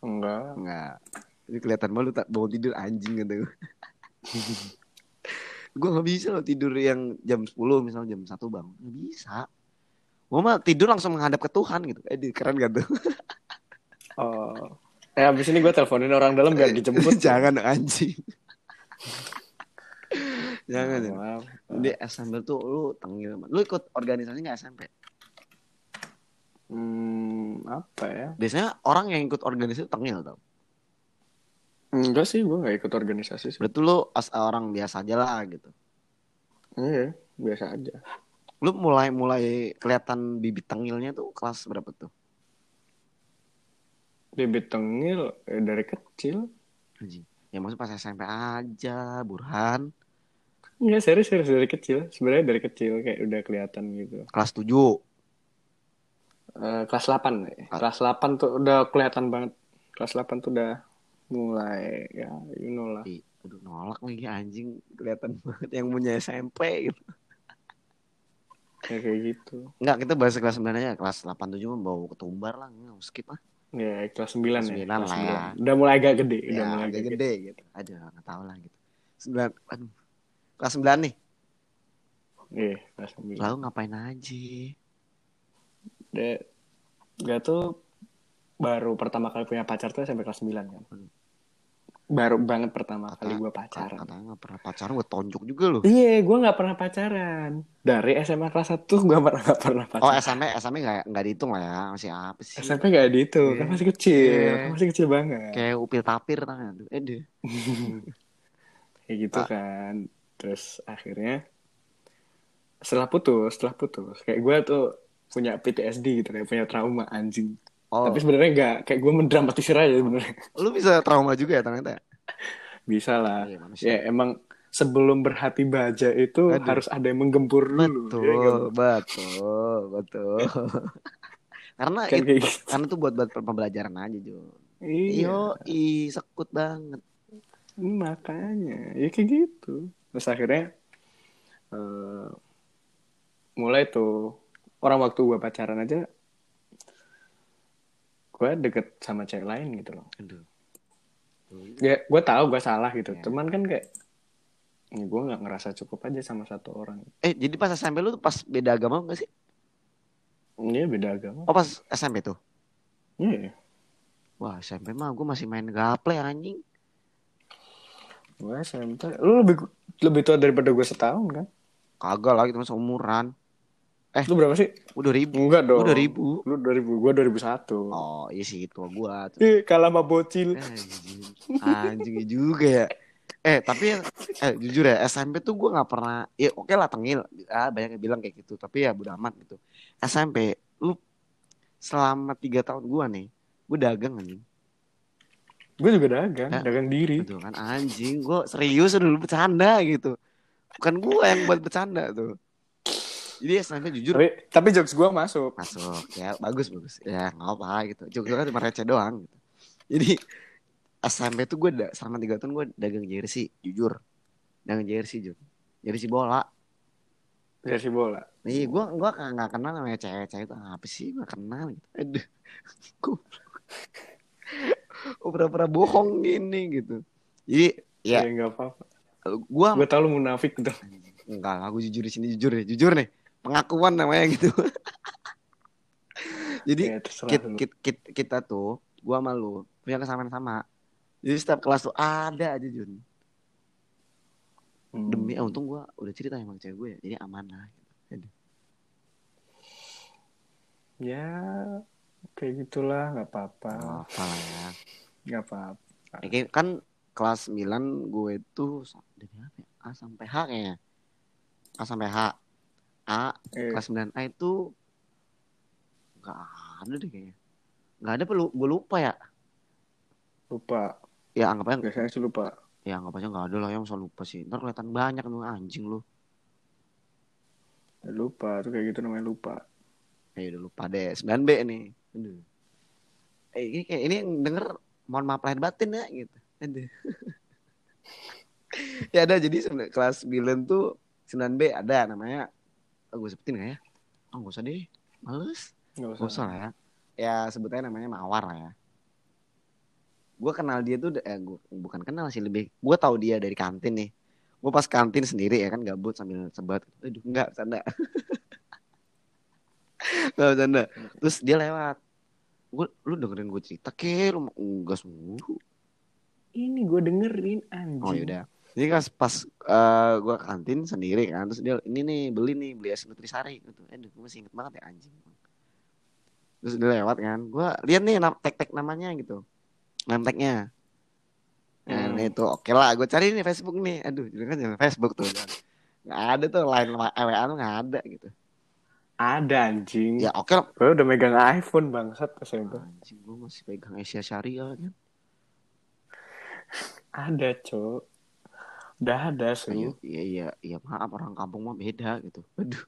Enggak. Enggak. Ini kelihatan malu tak bangun tidur anjing gitu. gue gak bisa loh tidur yang jam 10 misalnya jam 1 bang. Gak bisa. Gue mah tidur langsung menghadap ke Tuhan gitu. Eh di- keren gak tuh? Oh. Eh abis ini gue teleponin orang dalam biar dijemput. Jangan anjing. Jangan ya. Maaf. Jadi SMP tuh lu tengil. Lu ikut organisasi gak SMP? Hmm, apa ya? Biasanya orang yang ikut organisasi tengil tau. Enggak sih, gue gak ikut organisasi sih. Berarti lu as orang biasa aja lah gitu. Iya, biasa aja. Lu mulai mulai kelihatan bibit tengilnya tuh kelas berapa tuh? Bibit tengil eh, dari kecil. Anjing. Ya maksud pas SMP aja, Burhan. Enggak, serius, serius dari kecil. Sebenarnya dari kecil kayak udah kelihatan gitu. Kelas 7. Eh, kelas 8 ya. Kelas 8 tuh udah kelihatan banget. Kelas 8 tuh udah mulai ya you know lah. Aduh nolak lagi anjing kelihatan banget yang punya SMP gitu. Kayak kayak gitu. Enggak, kita bahas kelas 9 aja. Kelas 8 7 mah bau ketumbar lah, nggak skip lah. Ya, kelas 9 Kelas ya. 9 Kelas lah ya. 9. Udah mulai agak gede, Ya, udah mulai agak agak gede gitu. Aduh, nggak tahu lah gitu. 9 aduh. Kelas 9 nih. Iya, kelas 9. Lalu ngapain aja? Dia, dia tuh baru pertama kali punya pacar tuh sampai kelas 9 kan. Baru banget pertama Kata- kali gue Kata- pacaran Katanya nggak pernah pacaran, gue tonjok juga loh. iya gue nggak pernah pacaran dari SMA kelas 1 gue pernah nggak pernah Oh pacaran SMP, SMP nggak nggak dihitung lah ya, masih apa sih? SMP gak itu Iya. kan masih kecil Iya. kan masih kecil banget Kayak upil tapir tangan tuh. Eh deh. kayak gitu Ah. kan terus akhirnya setelah putus setelah putus kayak gue tuh punya PTSD gitu kayak punya trauma anjing Oh, tapi sebenarnya nggak kayak gue mendramatisir aja sebenarnya lu bisa trauma juga ya ternyata. bisa lah manusia. ya emang sebelum berhati baja itu Aduh. harus ada yang menggempur dulu Betul, ya kan? betul, betul. karena Kan itu, gitu. karena itu buat buat pembelajaran aja Jo. iya Yo, i sekut banget. makanya ya kayak gitu terus akhirnya eh, mulai tuh orang waktu gue pacaran aja gue deket sama cewek lain gitu loh Aduh. ya gue tahu gue salah gitu Ya. cuman kan kayak ya gue nggak ngerasa cukup aja sama satu orang Eh, jadi pas SMP lu tuh pas beda agama enggak sih? Iya beda agama Oh, pas SMP tuh. iya Wah, SMP mah gue masih main gaple anjing. gue SMP lu lebih lebih tua daripada gue setahun kan Kagak lah, kita masih umuran. Eh. lu berapa sih Gue 2000. enggak dong Gue 2000. lu 2000 gue 2001 Oh, iya sih tua gua. Ih, kalah sama bocil Anjing, anjing juga ya. Eh tapi eh jujur ya SMP tuh gue nggak pernah. Ya oke lah tengil. Ah banyak yang bilang kayak gitu. Tapi ya udah amat gitu. SMP lu selama tiga tahun gue nih, gue dagang anjing. gue juga dagang Ya. dagang diri Betul kan anjing. Gue serius dulu bercanda gitu. Bukan gue yang buat bercanda tuh. Jadi SMP jujur. Tapi tapi jokes gue masuk. Masuk. Ya bagus bagus. Ya nggak apa gitu. Juga kan cuma receh doang gitu. Jadi SMP tuh gue da- selama tiga tahun gue dagang jersey jujur. Dagang jersey jujur jersey bola. Jersey bola. Iya, gue gua nggak nggak kenal namanya cewek-cewek itu. Apa sih? Nggak kenal gitu. Aduh, gue pura-pura bohong gini gitu. Jadi ya. Ya nggak apa-apa. Gue gue tau lu munafik gitu enggak gue jujur di sini jujur nih, jujur nih, pengakuan namanya gitu. Jadi ya kit, kit, kit, kita tuh, gua sama lu punya kesamaan sama. Jadi setiap kelas tuh ada aja Jun. Hmm. Demi, ah, untung gua udah cerita emang cewek gue ya, jadi amanah. Aduh. ya kayak gitulah nggak apa-apa Oh, apa ya. nggak apa-apa Ya, kan kelas 9 gue tuh dari apa ya? A sampai H kayaknya. A sampai H. A Eh, kelas 9A itu nggak ada deh kayaknya. Nggak ada, perlu gue lupa ya. lupa Ya anggap aja, biasanya sih lupa ya anggap aja nggak ada lah yang selalu lupa sih. Ntar kelihatan banyak tuh anjing lu. Ya, lupa tuh kayak gitu namanya lupa Ya udah lupa deh. 9B nih. Aduh. Eh ini kayak ini yang denger mohon maaf lahir batin ya gitu. Aduh. ya ada jadi sembilan- kelas 9 tuh 9B ada namanya. Oh, gue sebutin gak ya? Oh gak usah deh. Males. nggak Gak usah lah ya. Ya sebutnya namanya Mawar lah ya. Gue kenal dia tuh, eh, gua, bukan kenal sih lebih. Gue tahu dia dari kantin nih. Gue pas kantin sendiri ya kan gabut sambil sebat. Aduh enggak, bercanda. Enggak bercanda. Terus dia lewat. Gue, lu dengerin gue cerita ke, lu enggak mulu. ini gue dengerin anjing Oh yaudah. Jadi pas pas eh, gue kantin sendiri kan, terus dia ini nih beli nih beli es nutrisari gitu. Aduh, gue masih inget banget ya anjing. Terus dia lewat kan, gue lihat nih nam- tag-tag namanya gitu, name tagnya. Nah, Hmm. itu oke lah, gue cari nih Facebook nih. Aduh, jadi kan jangan Facebook tuh. Kan. Nggak ada tuh lain WA tuh nggak ada gitu. ada anjing Ya oke lah. gue udah megang iPhone bangsat SMP Anjing, gue masih pegang Asia Syariah kan. ada cok udah ada Iya, sih iya, iya, iya, maaf orang kampung mah beda gitu. Aduh.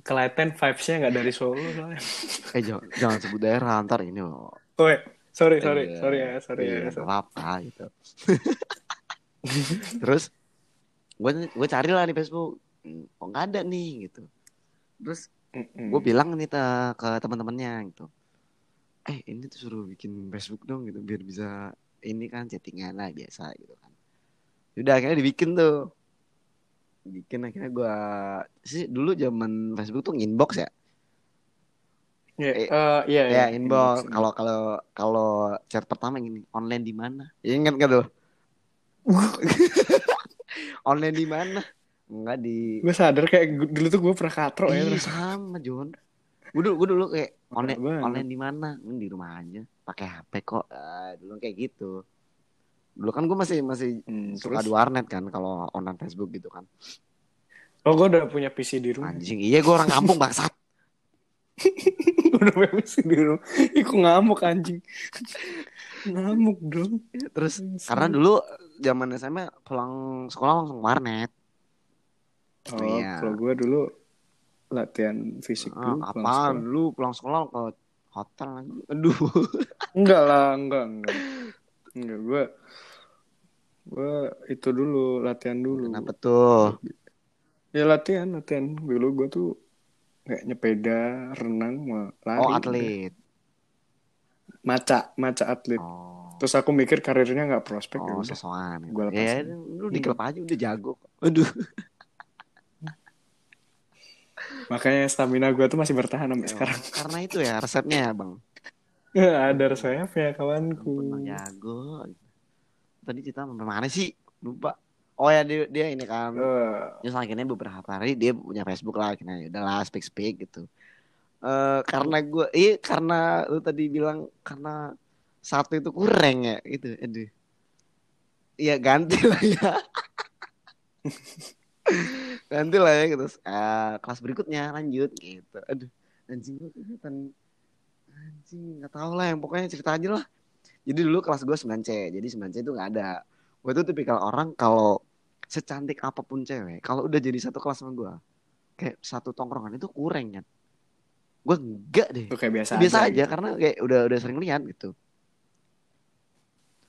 Keleten vibes-nya nggak dari Solo soalnya Eh jangan, jangan sebut daerah ntar ini loh. Woi, sorry sorry Iya, sorry ya sorry iya, ya sorry. apa gitu. Terus gue gue cari lah di Facebook, kok nggak ada nih gitu. Terus Mm-mm. gue bilang nih ta- ke teman-temannya gitu, eh ini tuh suruh bikin Facebook dong gitu biar bisa ini kan chattingan lah biasa gitu kan. Udah akhirnya dibikin tuh, bikin akhirnya gue sih dulu zaman Facebook tuh inbox ya. Ya, Eh, eh, iya, Ya iya, inbox. inbox. Kalau kalau kalau chat pertama gini, online di mana? Ya, ingat gak tuh? online di mana? Enggak di. Gue sadar kayak dulu tuh gue pernah katro ya. Iya terus. sama John. Gue dulu, gue dulu kayak online online di mana? Hmm, di rumah aja. Pakai HP kok. Ah, dulu kayak gitu. Dulu kan gue masih masih Hmm, suka terus? di warnet kan kalau online Facebook gitu kan. Oh, gue udah punya PC di rumah. Anjing, iya gue orang kampung bangsat. udah punya PC di rumah. Ih, kok ngamuk anjing. ngamuk dong. Terus karena dulu zaman SMA pulang sekolah langsung warnet. Oh, Iya. kalau gue dulu latihan fisik Ah, dulu. pulang apaan sekolah. lu pulang sekolah ke hotel lagi. Aduh. Enggak lah, enggak, enggak. Enggak, gue gue itu dulu latihan dulu. Kenapa tuh? Ya latihan, latihan. Dulu gue tuh kayak nyepeda, renang, lari. Oh, atlet. Maca, maca atlet. Oh. Terus aku mikir karirnya nggak prospek ya Oh, udah. sosokan. gitu. Gua Ya, lu di klub aja udah jago. Aduh. Makanya stamina gue tuh masih bertahan sampai Ya, sekarang. Karena itu ya resepnya ya, Bang. Ada resepnya ya kawanku. Jago. Tadi cerita sampai mana sih? Lupa. Oh ya dia, dia ini kan. Eh, Terus akhirnya beberapa hari dia punya Facebook lah akhirnya ya udahlah speak speak gitu. Eh karena gue, iya karena lu tadi bilang karena satu itu kurang ya gitu. Aduh. Iya ganti lah ya. ganti lah ya gitu. Eh, kelas berikutnya lanjut gitu. Aduh, anjing gue kelihatan anjing nggak tahu lah yang pokoknya cerita aja lah. Jadi dulu kelas gue 9C, jadi 9C itu nggak ada. Gue tuh tipikal orang kalau secantik apa pun cewek, kalau udah jadi satu kelas sama gue, kayak satu tongkrongan itu kurang kan. Gue enggak deh. itu kayak biasa, Biasa aja gitu. karena kayak udah udah sering lihat gitu.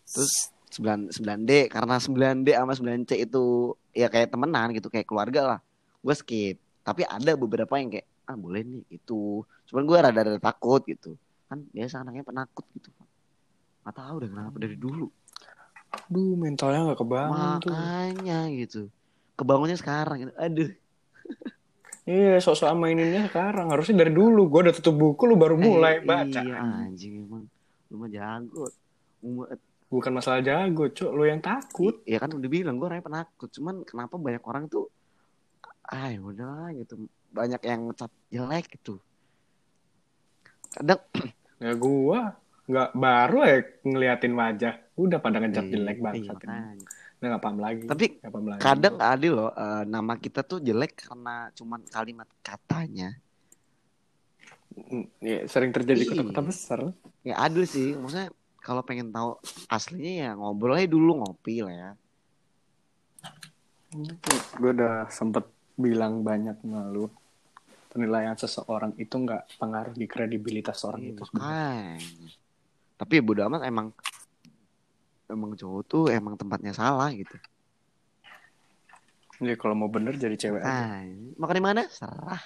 Terus 9 9D karena 9D sama 9C itu ya kayak temenan gitu, kayak keluarga lah. Gue skip. Tapi ada beberapa yang kayak ah boleh nih itu. Cuman gue rada-rada takut gitu. Kan biasa anaknya penakut gitu. Gak tahu udah kenapa dari dulu. Duh, mentalnya nggak kebangun tuh. Makanya gitu. Kebangunnya sekarang gitu. Aduh. Iya, sok-sokan maininnya sekarang. Harusnya dari dulu. Gue udah tutup buku, lu baru mulai Eh, baca. Iya anjing emang. Lu mah jago. Umat. Bukan masalah jago, cok. Lu yang takut. Ya kan udah bilang gue orangnya penakut. Cuman kenapa banyak orang tuh ah ya udahlah gitu. Banyak yang ngecap jelek gitu. Kadang Ya gua nggak baru ya ngeliatin wajah. Udah pada ngejat Iya, jelek iya, banget. Udah nggak paham lagi. Tapi paham lagi. kadang adil loh eh, nama kita tuh jelek karena cuman kalimat katanya. Mm, ya, sering terjadi Iya. kota-kota besar. Ya adil sih. Maksudnya kalau pengen tahu aslinya ya ngobrol aja dulu ngopi lah ya. Gue udah sempet bilang banyak malu. Penilaian seseorang itu nggak pengaruh di kredibilitas orang Iya, itu makanya. Tapi ya bodo amat emang emang cowok tuh emang tempatnya salah gitu. Jadi kalau mau bener jadi cewek aja. Ah, makan di mana? Serah.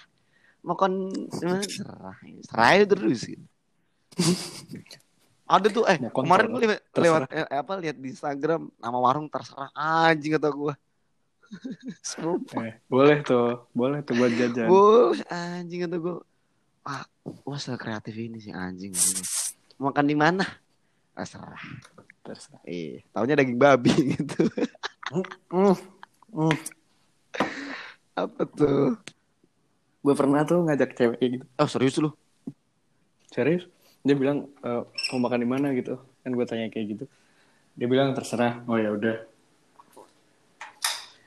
Makan di mana? Serah. Serah terus gitu. Ada tuh eh Makan kemarin gue lewat, lewat eh, apa lihat di Instagram nama warung terserah anjing kata gue. Eh, boleh tuh, boleh tuh buat jajan. Bos, anjing kata gue. Ah, wah kreatif ini sih anjing. Makan di mana? Ah, serah. Terserah. Iya, taunya daging babi gitu. Mm, mm. Apa tuh? Gue pernah tuh ngajak cewek kayak gitu. Oh, serius lu? Serius? Dia bilang e, mau makan di mana gitu. Kan gue tanya kayak gitu. Dia bilang terserah. Oh ya udah.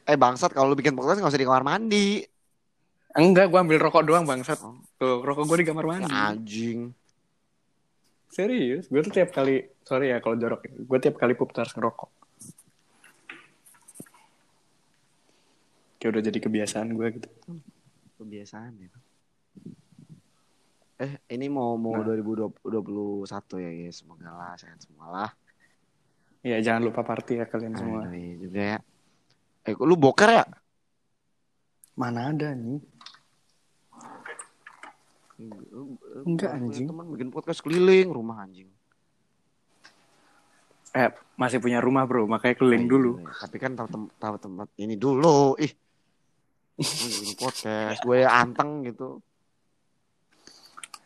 Eh, bangsat kalau lu bikin podcast nggak usah di kamar mandi. Enggak, gue ambil rokok doang bangsat. Oh. Tuh, rokok gue di kamar mandi. Anjing. Serius? Gue tuh tiap kali, sorry ya kalau jorok. Gue tiap kali pup tuh harus ngerokok. Kayak udah jadi kebiasaan gue gitu. Kebiasaan ya. Eh, ini mau mau Nah. 2021 ya, guys. Semoga lah sehat semua lah. Ya jangan lupa party ya kalian semua. Aduh, iya juga ya. Eh, lu boker ya? Mana ada nih? Enggak, anjing. Teman bikin podcast keliling rumah anjing. Eh, masih punya rumah bro, makanya keliling Oh, dulu. iya. Tapi kan tahu tem- tahu tempat ini dulu. Ih. Bikin podcast, gue anteng gitu.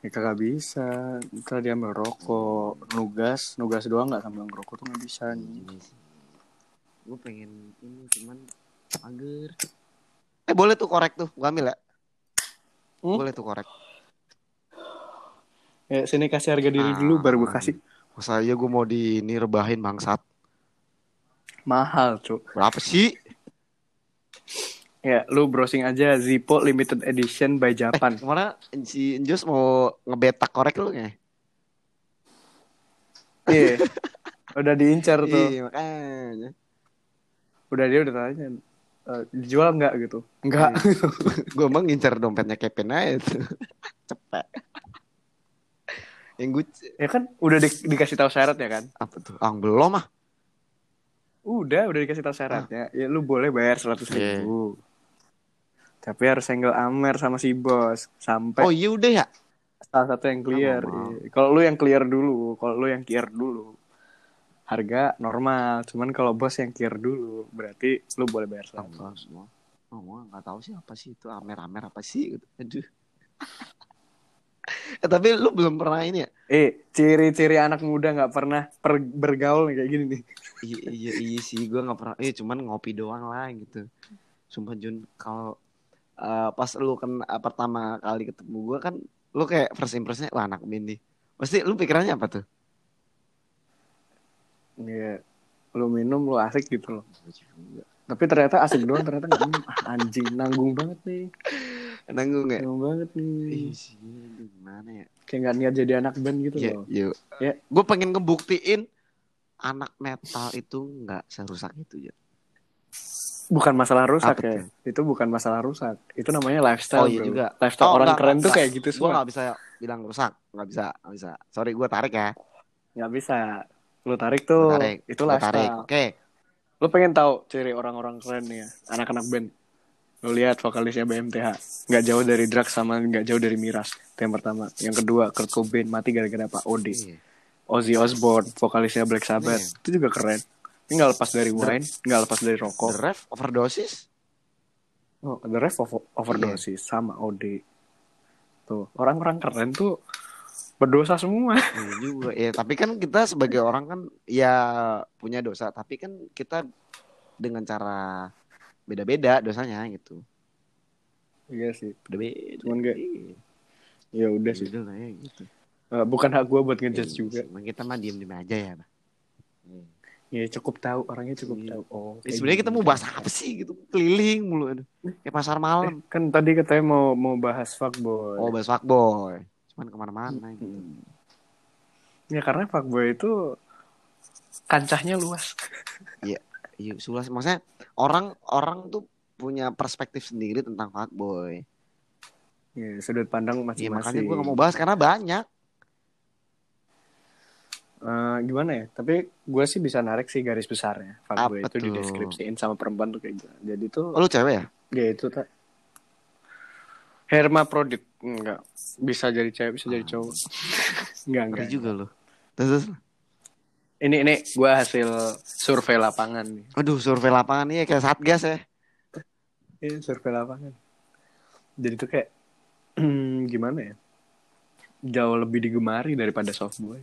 Ya kagak bisa. Ntar dia ambil rokok, nugas, nugas doang nggak sambil ngerokok tuh nggak bisa nih. Sih. Gue pengen ini cuman mager. Eh boleh tuh korek tuh, gue ambil ya. Hmm? Boleh tuh korek. Ya sini kasih harga diri Ah. dulu baru gue kasih. Masa iya gue mau di ini rebahin bangsat. Mahal cuk. Berapa sih? Ya lu browsing aja Zippo limited edition by Japan. Ke mana si Njus mau ngebetak korek lu nggak? Iya. Udah diincar tuh. Iya makanya. Udah dia udah tanya. "Eh, dijual nggak gitu? Enggak. gue emang ngincer dompetnya Kevin aja tuh. Cepet. Yang gue ya kan udah di- dikasih tahu syarat ya kan? apa tuh? Ah belum ah. Udah, udah dikasih tahu syaratnya. Ya lu boleh bayar seratus Iya. ribu. Tapi harus single amer sama si bos sampai Oh iya udah ya. salah satu yang clear. Iya. Kalau lu yang clear dulu, kalau lu yang clear dulu, harga normal. Cuman kalau bos yang clear dulu, berarti lu boleh bayar seratus. Oh, gua nggak tahu sih apa sih itu amer-amer apa sih gitu. Aduh. Eh, tapi lu belum pernah ini ya? Eh, ciri-ciri anak muda nggak pernah per- bergaul kayak gini nih. iya iya iya sih gue nggak pernah iya cuman ngopi doang lah gitu sumpah Jun kalau eh, pas lu kan eh, pertama kali ketemu gue kan lu kayak first impressionnya wah anak bindi pasti lu pikirannya apa tuh Iya. Lu minum lu asik gitu loh. Tapi ternyata asik doang ternyata nggak minum. Ah, anjing nanggung banget nih. nanggung ya Nanggung banget nih. Sih, aduh, gimana ya Kayak nggak niat jadi anak band gitu ya loh. yuk Ya. gue pengen ngebuktiin anak metal itu nggak serusak itu ya Bukan masalah rusak Apa ya. tuh? Itu bukan masalah rusak. Itu namanya lifestyle Oh, iya bro. juga. Lifestyle Oh, orang enggak, keren enggak, tuh kayak gitu gue semua. nggak bisa bilang rusak nggak bisa nggak bisa sorry gue tarik ya Nggak bisa. Lu tarik tuh. tarik Itu lifestyle. oke Lu pengen tahu ciri orang-orang keren nih ya. Anak-anak band. Lu lihat vokalisnya BMTH. Nggak jauh dari drugs sama nggak jauh dari miras. Itu yang pertama. Yang kedua, Kurt Cobain mati gara-gara apa? OD. Iya. Ozzy Osbourne, vokalisnya Black Sabbath. Iya. Itu juga keren. Ini nggak lepas dari wine, nggak lepas dari The rokok. Ref overdosis Oh, the rest of overdoses sama OD. Tuh, orang-orang keren tuh berdosa semua. Iya juga ya tapi kan kita sebagai orang kan ya punya dosa tapi kan kita dengan cara beda-beda dosanya gitu iya sih. beda-beda Cuman kayak- Iya, Ya udah sih. lah ya gitu Eh, bukan hak gue buat ngejudge Iya, juga. emang kita mah diem-diem aja ya. Iya. Ya cukup tahu, orangnya cukup Iya. tahu. Oh, Ya, sebenarnya kita gini. mau bahas apa sih gitu keliling mulu aduh kayak pasar malam Eh, kan tadi katanya mau mau bahas fuckboy. oh bahas fuckboy cuman ke mana-mana gitu. Hmm. Ya karena fuckboy itu kancahnya luas. iya sulas maksudnya orang orang tuh punya perspektif sendiri tentang fuckboy Ya, sudut pandang Iya masing-masing. makanya gue gak mau bahas karena banyak Eh, gimana ya? Tapi gue sih bisa narik sih garis besarnya. Fuckboy itu tuh? dideskripsiin sama perempuan tuh kayak gitu. Jadi tuh oh, lu cewek ya ya itu tak hermaprodit enggak bisa jadi cewek bisa jadi cowok enggak enggak Ngeri juga terus, terus. Ini ini gue hasil survei lapangan nih. Aduh survei lapangan iya kayak satgas ya. Ini survei lapangan. Jadi tuh kayak gimana ya? Jauh lebih digemari daripada softboy.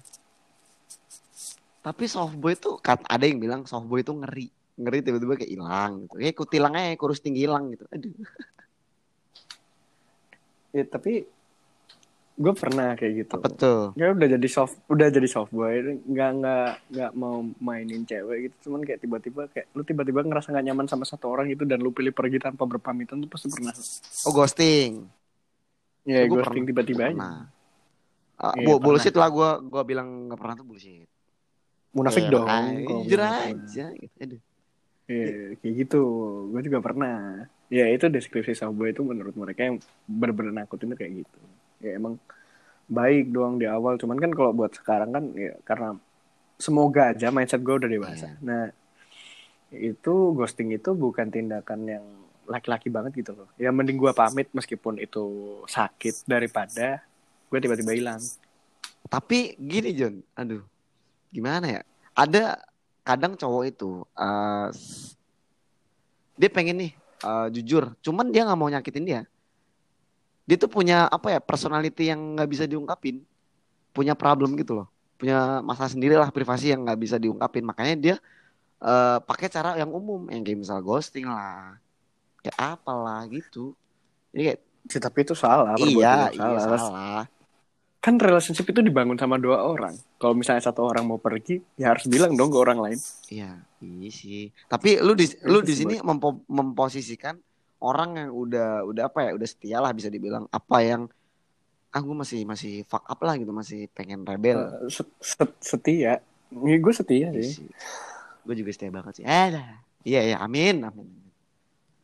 Tapi softboy tuh kat ada yang bilang softboy tuh ngeri. Ngeri tiba-tiba kayak hilang gitu. Kayak kutilangnya kurus tinggi hilang gitu. Aduh. Ya tapi gue pernah kayak gitu. Betul ya udah jadi soft udah jadi soft boy. Nggak nggak nggak mau mainin cewek gitu. Cuman kayak tiba-tiba kayak lu tiba-tiba ngerasa nggak nyaman sama satu orang gitu dan lu pilih pergi tanpa berpamitan tuh pasti pernah. Oh ghosting. Ya Gua ghosting tiba-tiba aja. pernah. Ah, Iya, bu- bullshit lah gue gue bilang nggak pernah tuh bullshit. Munafik Ya, dong jujur aja gitu. aduh. Iya, kayak gitu. Gue juga pernah. Ya itu deskripsi soft boy itu menurut mereka yang bener-bener nakutin kayak gitu ya emang baik doang di awal cuman kan kalau buat sekarang kan ya karena semoga aja mindset gue udah dewasa Iya. nah itu ghosting itu bukan tindakan yang laki-laki banget gitu loh ya mending gue pamit meskipun itu sakit daripada gue tiba-tiba hilang Tapi gini John, aduh, gimana ya? Ada kadang cowok itu eh, dia pengen nih eh, jujur, cuman dia nggak mau nyakitin dia. Dia tuh punya apa ya personality yang nggak bisa diungkapin punya problem gitu loh punya masalah sendiri lah privasi yang nggak bisa diungkapin makanya dia eh, pakai cara yang umum yang kayak misal ghosting lah kayak apalah gitu jadi kayak Ya, tapi itu salah. iya itu iya salah. salah Kan relationship itu dibangun sama dua orang. Kalau misalnya satu orang mau pergi, ya harus bilang dong ke orang lain. iya iya sih tapi lu di lu di sih, sini mempo- memposisikan orang yang udah udah apa ya udah setia lah bisa dibilang apa yang ah gue masih masih fuck up lah gitu masih pengen rebel Eh, set- set- setia. Ini gue setia sih. Gue juga setia banget sih. Eh. Iya, iya, amin, amin.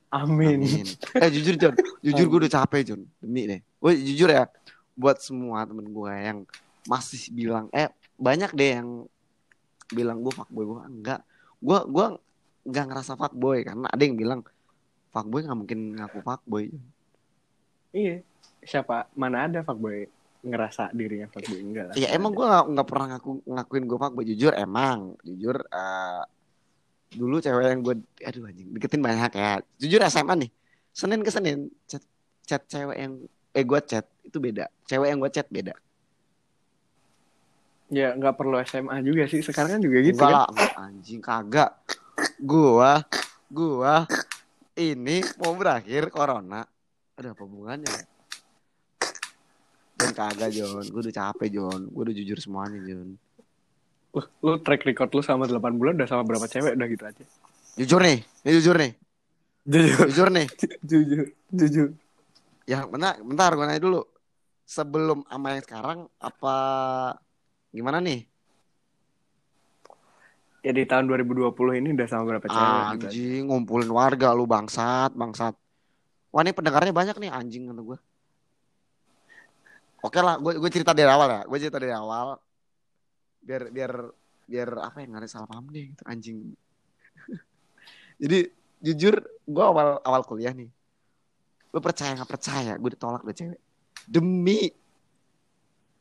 Amin. Amin. Eh, jujur, John. Jujur gue udah capek, John. Demi deh. Gue jujur ya, buat semua temen gue yang masih bilang, eh, banyak deh yang bilang gue fuckboy. Gue enggak. Gue gue nggak ngerasa fuckboy. Karena ada yang bilang, fuckboy nggak mungkin ngaku fuckboy. Iya. Siapa? Mana ada fuckboy ngerasa dirinya fuckboy enggak lah. Iya, emang gue nggak nggak pernah ngaku ngakuin gue fuckboy. Jujur, emang. Jujur, eh, dulu cewek yang gue aduh anjing deketin banyak ya jujur SMA nih Senin ke Senin chat chat cewek yang eh gue chat itu beda cewek yang gue chat beda Ya nggak perlu SMA juga sih. Sekarang kan juga gitu enggak kan. lah anjing kagak gua gua ini mau berakhir corona ada apa hubungannya dan kagak John gue udah capek John gue udah jujur semuanya John Lu, lu track record lu sama 8 bulan udah sama berapa cewek udah gitu aja. jujur nih ini jujur nih Jujur. jujur nih Jujur. Jujur. Ya bentar, bentar gue nanya dulu. Sebelum sama yang sekarang apa gimana nih? Ya di tahun 2020 ini udah sama berapa cewek gitu aja. Anjing ngumpulin warga lu bangsat, bangsat. Wah ini pendengarnya banyak nih anjing kata gue. Oke lah, gue gue cerita dari awal ya. Gue cerita dari awal. Biar biar biar apa ya nggak ada salah paham deh gitu anjing. Jadi jujur gue awal awal kuliah nih. Lu percaya nggak percaya? Gue ditolak deh cewek. Demi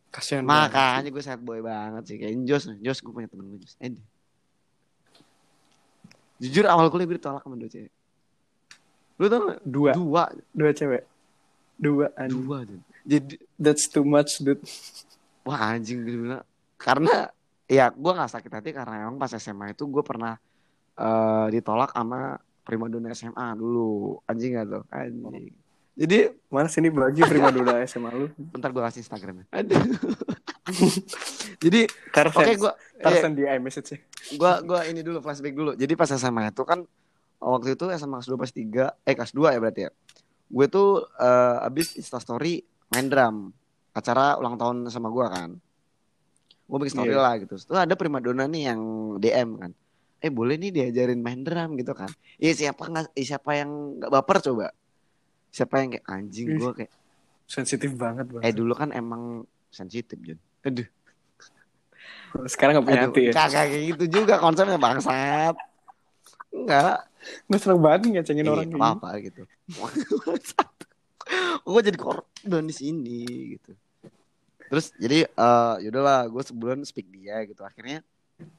Kasihan banget. Makanya gue sad boy banget sih Kayak Jos Jos gue punya temen gue Jos Ed Jujur awal kuliah gue ditolak sama dua cewek Lu tau gak? Dua. Dua Dua cewek. Dua anjing. Dua Jon. Jadi That's too much, dude. Wah anjing gue bilang Karena Ya gue gak sakit hati Karena emang pas SMA itu gue pernah eh, Ditolak sama primadona SMA dulu Anjing gak tuh Anjing Jadi Mana sini bagi prima dona SMA lu? bentar gue kasih Instagramnya Aduh Jadi Tarzan. Oke gue Tarzan di iMessage ya. gua gua ini dulu flashback dulu. Jadi pas SMA itu kan waktu itu SMA kelas 2 kelas 3 eh kelas 2 ya berarti ya. Gue tuh eh, abis Insta story main drum acara ulang tahun sama gua kan. Gue bikin story Iya. lah gitu. Terus ada primadona nih yang DM kan. Eh boleh nih diajarin main drum gitu kan. Iya siapa nggak eh, siapa yang nggak baper coba? Siapa yang kayak anjing gua kayak Sensitif banget, Bang. eh dulu kan emang sensitif Jun. Aduh. Sekarang gak punya Aduh, hati ya. kagak kayak gitu juga konsepnya bangsat. Enggak, Gue seneng banget ngecengin Iya, orang nggak kayak apa-apa gitu. gue jadi korban di sini gitu. Terus jadi eh yaudahlah gue sebulan speak dia gitu. Akhirnya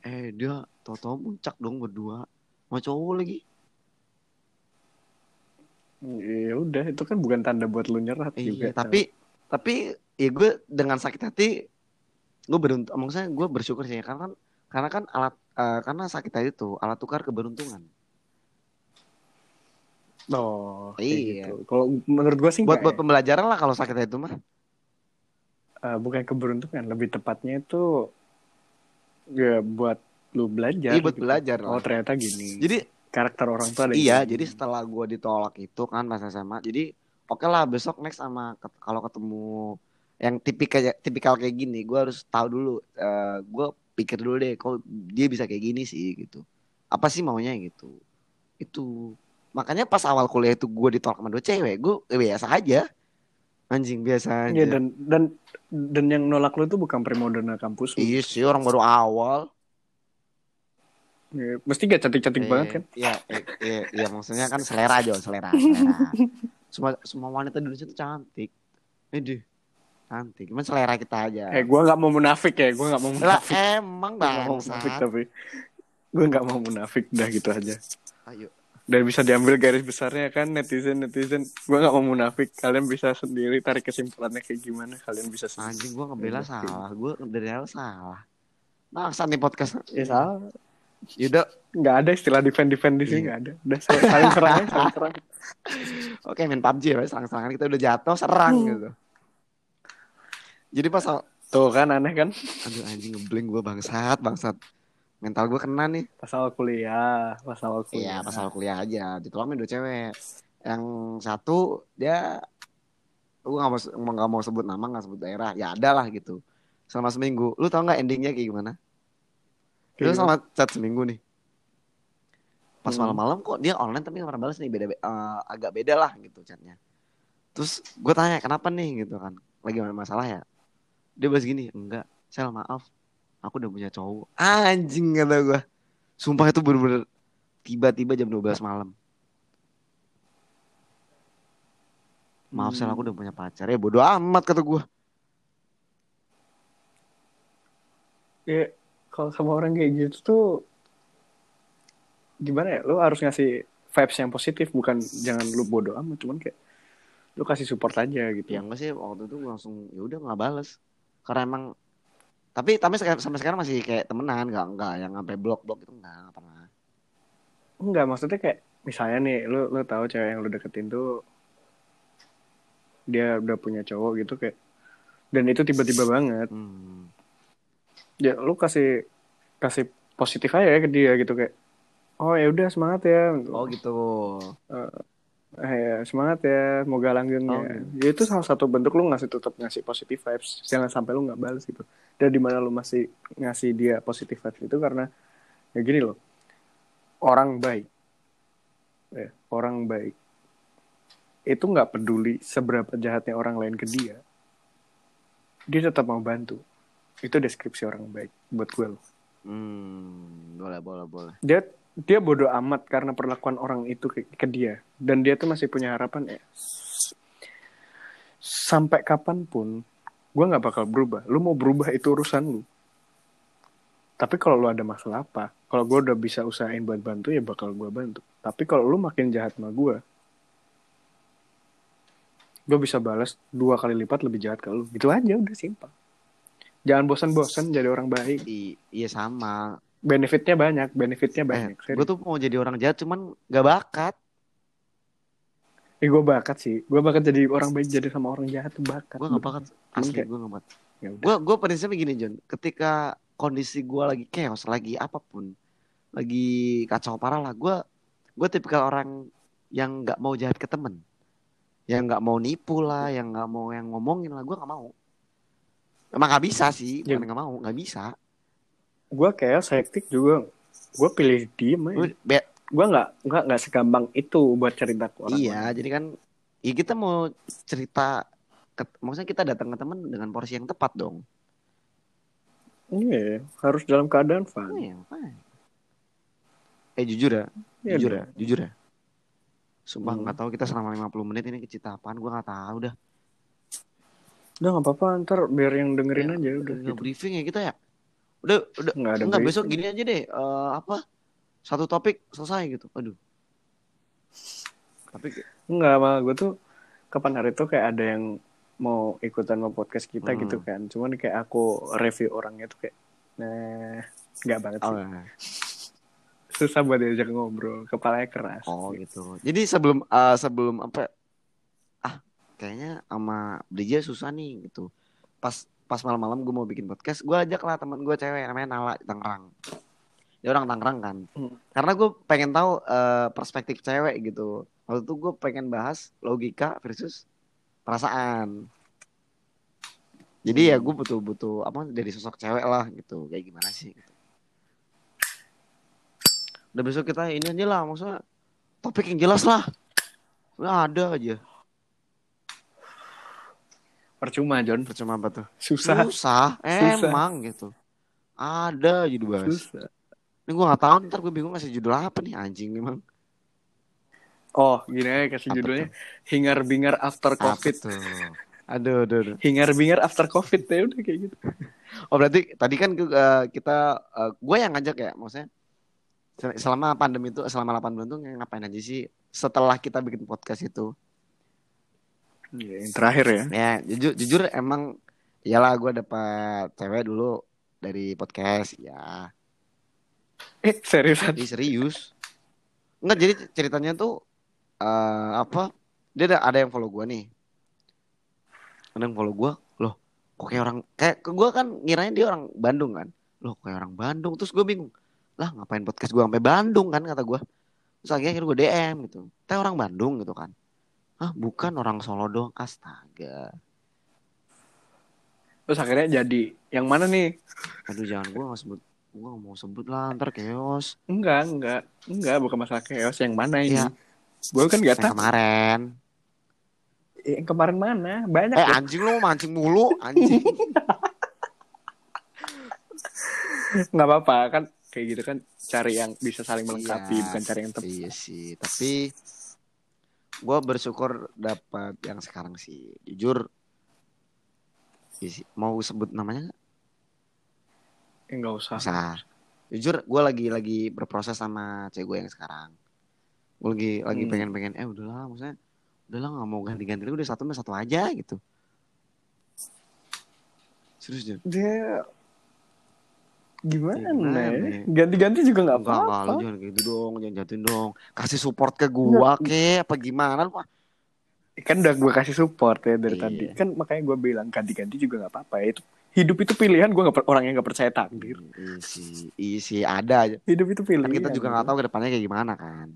eh dia tau-tau muncak dong berdua sama cowok lagi. Ya udah, itu kan bukan tanda buat lu nyerah juga. Iya, tapi tapi ya gue dengan sakit hati gue beruntung. Maksudnya gue bersyukur sih karena kan karena kan alat eh, karena sakit hati itu alat tukar keberuntungan. Oh, Iya. gitu. Kalau menurut gue sih Buat buat pembelajaran lah kalau sakit itu mah. ya. Eh, bukan keberuntungan, lebih tepatnya itu ya buat lu belajar. Iya, buat gitu. belajar Oh lah. ternyata gini. Jadi karakter orang tuh ada Iya, gini. jadi setelah gue ditolak itu kan pas SMA, jadi oke lah besok next sama kalau ketemu yang tipikal tipikal kayak gini, gue harus tahu dulu, gue pikir dulu deh, kok dia bisa kayak gini sih gitu. Apa sih maunya gitu? Itu makanya pas awal kuliah itu gue ditolak sama dua cewek, gue biasa aja, anjing biasa aja. Iya, dan dan dan yang nolak lu tuh bukan primodona kampus lu. Iya sih orang baru awal. Iya, Mesti gak cantik-cantik Eh, banget kan? Iya, eh, iya, iya, maksudnya kan selera aja, selera, selera. Semua semua wanita di Indonesia tuh cantik. Aduh, cantik. Cuman selera kita aja. Eh, gue gak mau munafik ya, gue gak mau lah munafik. emang Gue gak mau munafik tapi gue gak mau munafik, udah gitu aja. Ayo. dan bisa diambil garis besarnya kan netizen netizen gue nggak mau munafik kalian bisa sendiri tarik kesimpulannya kayak gimana kalian bisa sendiri. Anjing gue ngebela salah. Gue dari awal salah. Maksa nih podcast. ya salah Yaudah. nggak ada istilah defend defend di sini Iya. nggak ada udah saling serang saling serang Oke main PUBG ya. Serang-serangan kita udah jatuh serang Hmm. gitu. Jadi pas tuh kan aneh kan aduh anjing ngeblank gue bangsat bangsat. Mental gue kena nih. pas awal kuliah pas awal kuliah Iya pas awal kuliah aja. Ditolongin dua cewek. Yang satu dia gue gak mau nggak mau sebut nama nggak sebut daerah ya ada lah gitu selama seminggu lu tau nggak endingnya kayak gimana Kita Kayak selama chat seminggu nih. Pas Hmm. malam-malam kok dia online tapi nggak pernah balas nih beda eh, agak beda lah gitu chatnya. Terus gue tanya kenapa nih gitu kan. Lagi ada masalah ya. Dia balas gini, enggak, sel maaf. Aku udah punya cowok. Anjing kata gue. Sumpah itu bener-bener tiba-tiba jam 12 malam. Maaf sel aku udah punya pacar. Ya bodo amat kata gue. ya kalau sama orang kayak gitu tuh gimana ya lu harus ngasih vibes yang positif bukan jangan lu bodoh amat cuman kayak lu kasih support aja gitu Ya enggak sih waktu itu gue langsung ya udah nggak balas. Karena emang tapi tapi sampai sekarang masih kayak temenan nggak nggak yang sampai blok blok itu nggak pernah. enggak maksudnya kayak misalnya nih lu lu tahu cewek yang lu deketin tuh dia udah punya cowok gitu kayak dan itu tiba-tiba banget Hmm. ya lu kasih kasih positif aja ke dia gitu kayak oh ya udah semangat ya Oh gitu. Eh, ya, semangat ya, semoga langgengnya. Oh, Ya itu salah satu bentuk lu ngasih tetap ngasih positive vibes. Jangan sampai lu nggak balas gitu. Dan di mana lu masih ngasih dia positive vibes itu karena ya gini loh. Orang baik. Ya, orang baik. Itu nggak peduli seberapa jahatnya orang lain ke dia. Dia tetap mau bantu. Itu deskripsi orang baik buat gue loh. Hmm, boleh boleh boleh. Dia dia bodoh amat karena perlakuan orang itu ke, ke dia. Dan dia tuh masih punya harapan ya sampai kapan pun gue nggak bakal berubah. Lu mau berubah itu urusan lu. Tapi kalau lu ada masalah apa kalau gue udah bisa usahain buat bantu ya bakal gue bantu. Tapi kalau lu makin jahat sama gue gue bisa balas dua kali lipat lebih jahat ke lu. Gitu aja udah simpel. Jangan bosan-bosan jadi orang baik. Iya sama. Benefitnya banyak benefitnya Eh, banyak gue tuh mau jadi orang jahat cuman gak bakat. Eh, gue bakat sih. Gue bakat jadi orang baik jadi sama orang jahat tuh bakat. Gue gak bakat. Asli gue gak bakat. Ya udah. Gue gue prinsipnya gini John. Ketika kondisi gue lagi chaos, lagi apa pun, lagi kacau parah lah. Gue gue tipikal orang yang nggak mau jahat ke temen, yang nggak mau nipu lah, yang nggak mau yang ngomongin lah. Gue nggak mau. Emang nggak bisa sih, Ya. bukan nggak mau, nggak bisa. Gue kayak hektik juga. Gue pilih diem aja. Gue nggak nggak nggak segampang itu buat cerita ke orang. iya, jadi kan, ya kita mau cerita, ke- maksudnya kita datang ke temen dengan porsi yang tepat dong. Iya, harus dalam keadaan Oh, fun. iya, makanya. Eh jujur ya, Iya jujur ya, jujur ya. Sumpah Hmm. nggak tahu kita selama 50 menit ini cerita apaan, gue nggak tahu dah. Udah nggak apa-apa, ntar biar yang dengerin aja udah. Gitu. briefing ya kita ya. Udah, udah. Nggak ada Enggak besok gini aja deh. eh, apa? Satu topik selesai gitu. Aduh. Tapi Nggak malah gue tuh kapan hari itu kayak ada yang mau ikutan mau podcast kita Hmm. gitu kan. Cuman kayak aku review orangnya tuh kayak, nah nggak banget oh, sih. Susah buat diajak ngobrol, kepalanya keras. oh gitu. Jadi sebelum eh, sebelum apa? Ah, kayaknya sama Brija susah nih gitu. Pas pas malam-malam gue mau bikin podcast, gue ajak lah teman gue cewek namanya Nala Tangerang. Dia orang Tangerang kan. Hmm. Karena gue pengen tahu eh, perspektif cewek gitu. Waktu itu gue pengen bahas logika versus perasaan. Jadi ya gue butuh-butuh apa dari sosok cewek lah gitu. Kayak gimana sih? Gitu. Udah besok kita ini aja lah maksudnya topik yang jelas lah. Nggak ada aja. Percuma John, Percuma apa tuh? susah. Susah, Susah. emang gitu. Ada aja dibahas. Susah. Ini gue gak tahu ntar gue bingung ngasih judul apa nih anjing memang. Oh, gini aja kasih Apa judulnya Hingar Bingar After Apa Covid. tuh? Aduh, aduh, aduh. Hingar Bingar After Covid ya udah kayak gitu. Oh berarti tadi kan eh, kita gue yang ngajak ya maksudnya Sel- Selama pandemi itu, selama 8 bulan tuh ngapain aja sih? Setelah kita bikin podcast itu. Iya, yang terakhir ya. Ya, jujur, jujur emang iyalah gue dapat cewek dulu dari podcast ya. Eh, seriusan. Ih, serius. Enggak, jadi ceritanya tuh eh apa? Dia ada, ada yang follow gue nih. Ada yang follow gue, loh, kok kayak orang kayak ke gue kan ngirain dia orang Bandung kan. Loh, kayak orang Bandung. Terus gue bingung. Lah, ngapain podcast gue sampai Bandung kan kata gue. Terus akhirnya gue DM gitu. Teh orang Bandung gitu kan. Hah, bukan orang Solo dong. Astaga. Terus akhirnya jadi yang mana nih? Aduh, jangan gue gak sebut. Gue gak mau sebut lah, ntar chaos. Enggak, enggak. Enggak, bukan masalah chaos. Yang mana ini? Iya. Gue kan gak tahu. kemarin. Yang kemarin mana? Banyak Eh ya. anjing lu mancing mulu anjing. Nggak apa-apa. Kan kayak gitu kan cari yang bisa saling melengkapi. Iya. Bukan cari yang tepat. iya sih, tapi gue bersyukur dapat yang sekarang sih. Jujur, mau sebut namanya nggak? Eh, usah. Usah. Jujur, gue lagi lagi berproses sama cewek gue yang sekarang. Gue lagi lagi Hmm. pengen pengen, eh udahlah, maksudnya udahlah nggak mau ganti-ganti lagi, udah satu satu aja gitu. Serius Jun? Dia gimana, Ya, gimana ya? ya? Ganti-ganti juga nggak Enggak, enggak, lu apa-apa. jangan gitu dong, jangan jatuhin dong. Kasih support ke gua ke apa gimana lu? Kan udah gue kasih support ya dari Iya. tadi. Kan makanya gue bilang ganti-ganti juga nggak apa-apa. Itu hidup itu pilihan. Gue nggak orang yang nggak percaya takdir. Iya sih, iya sih ada aja. Hidup itu pilihan. Kan kita juga nggak tahu ke depannya kayak gimana kan.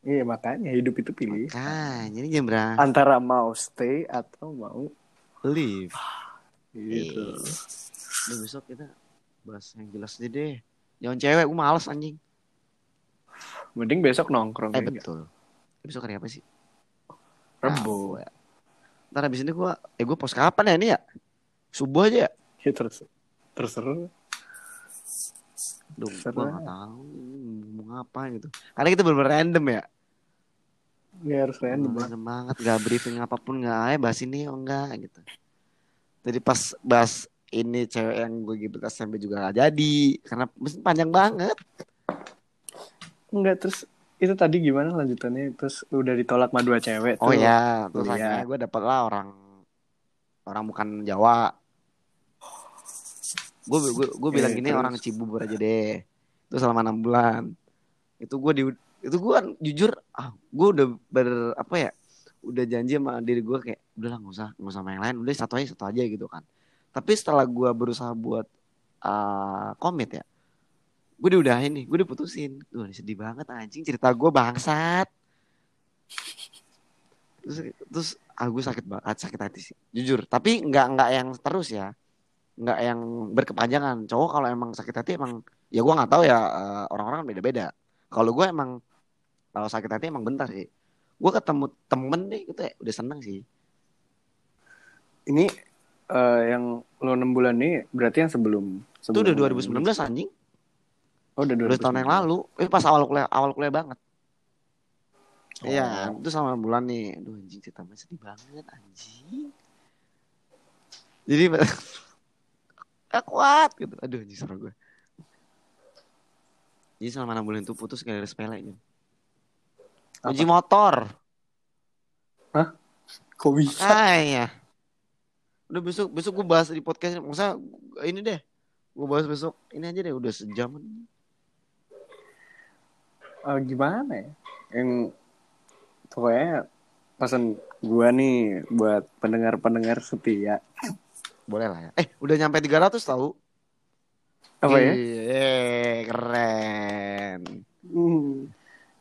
Iya makanya hidup itu pilih. Makanya ini jam berapa? Antara mau stay atau mau Leave. gitu. Iya. Besok kita bahas yang jelas aja deh. Jangan cewek, gua males anjing. Mending besok nongkrong Eh ya betul. Besok hari apa sih? Rabu ya. Ntar habis ini gua, eh gua post kapan ya ini ya? Subuh aja ya? Ya terus terserah. Duh, Terserah. gua nggak tahu mau ngapain gitu. Karena kita bener random ya. Ya harus random. Random banget, gak briefing apa pun nggak, eh bahas ini oh enggak gitu. Jadi pas bahas ini cewek yang gue gitu SMP juga gak jadi karena mesti panjang banget. Enggak terus itu tadi gimana lanjutannya? Terus udah ditolak sama dua cewek Oh tuh. ya, terus Iya. akhirnya gue dapet lah orang orang bukan Jawa. Gue gue gue bilang gini terus? orang Cibubur aja deh. Itu selama enam bulan. Itu gue di itu gue kan jujur ah gue udah ber apa ya udah janji sama diri gue kayak udahlah nggak usah nggak usah sama yang lain udah satu aja satu aja gitu kan tapi setelah gue berusaha buat uh, komit ya gue diudahin nih gue diputusin. Tuh sedih banget anjing cerita gue bangsat. Terus terus ah gue sakit banget sakit hati sih jujur. Tapi nggak nggak yang terus ya nggak yang berkepanjangan. Cowok kalau emang sakit hati emang ya gue nggak tahu ya eh, orang-orang kan beda-beda. Kalau gue emang kalau sakit hati emang bentar sih. Gue ketemu temen deh gitu ya udah seneng sih. Ini eh, yang lo 6 bulan ini berarti yang sebelum, itu udah sebelum 2019 anjing Oh, udah udah tahun yang 2019. lalu eh pas awal kuliah awal kuliah banget Oh. Iya, itu sama bulan nih. Aduh anjing ceritanya sedih banget anjing. Jadi gak kuat gitu. Aduh anjing suara gue. Jadi selama enam bulan itu putus gara-gara sepele gitu. Apa? Uji motor. Kok bisa? Ah iya. Udah besok besok gue bahas di podcast. Masa ini deh. Gue bahas besok. Ini aja deh udah sejam. Eh, gimana ya? Yang pokoknya pesan gua nih buat pendengar-pendengar setia. Boleh lah ya. Eh udah nyampe 300 tahu. Apa ya? Iya, keren. Hmm.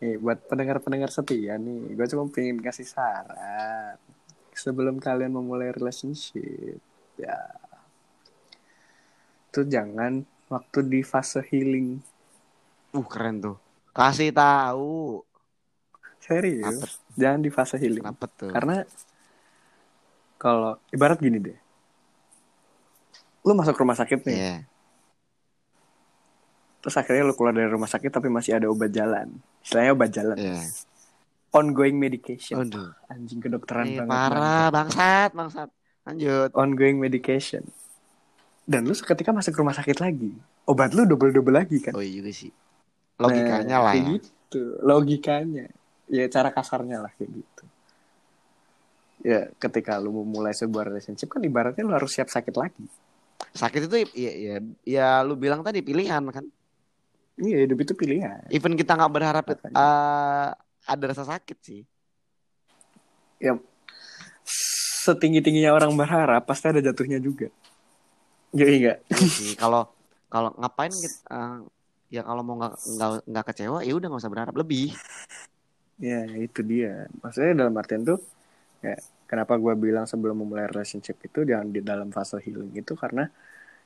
Nih, buat pendengar-pendengar setia nih, gue cuma pengen kasih saran sebelum kalian memulai relationship, ya, tuh jangan waktu di fase healing, Uh keren tuh. Kasih tahu. serius, jangan di fase healing, tuh? karena kalau ibarat gini deh, lu masuk rumah sakit nih, Iya. terus akhirnya lu keluar dari rumah sakit tapi masih ada obat jalan, istilahnya obat jalan, Iya. Ongoing medication, Aduh. anjing kedokteran Ini banget, parah, bangsat, bangsat. Lanjut. ongoing medication. Dan lu seketika masuk rumah sakit lagi, obat lu double-double lagi kan. Oh iya juga sih. logikanya Nah, lah ya. gitu. Logikanya. Ya cara kasarnya lah kayak gitu. Ya ketika lu mulai sebuah relationship kan ibaratnya lu harus siap sakit lagi. Sakit itu ya, ya ya lu bilang tadi pilihan kan? Iya hidup itu pilihan. Even kita nggak berharap eh, ada rasa sakit sih. Ya setinggi tingginya orang berharap pasti ada jatuhnya juga. Jadi enggak Iya sih kalau kalau ngapain gitu eh, ya kalau mau nggak nggak nggak kecewa ya udah nggak usah berharap lebih. Ya itu dia. Maksudnya dalam artian tuh ya kenapa gue bilang sebelum memulai relationship itu jangan di dalam fase healing itu karena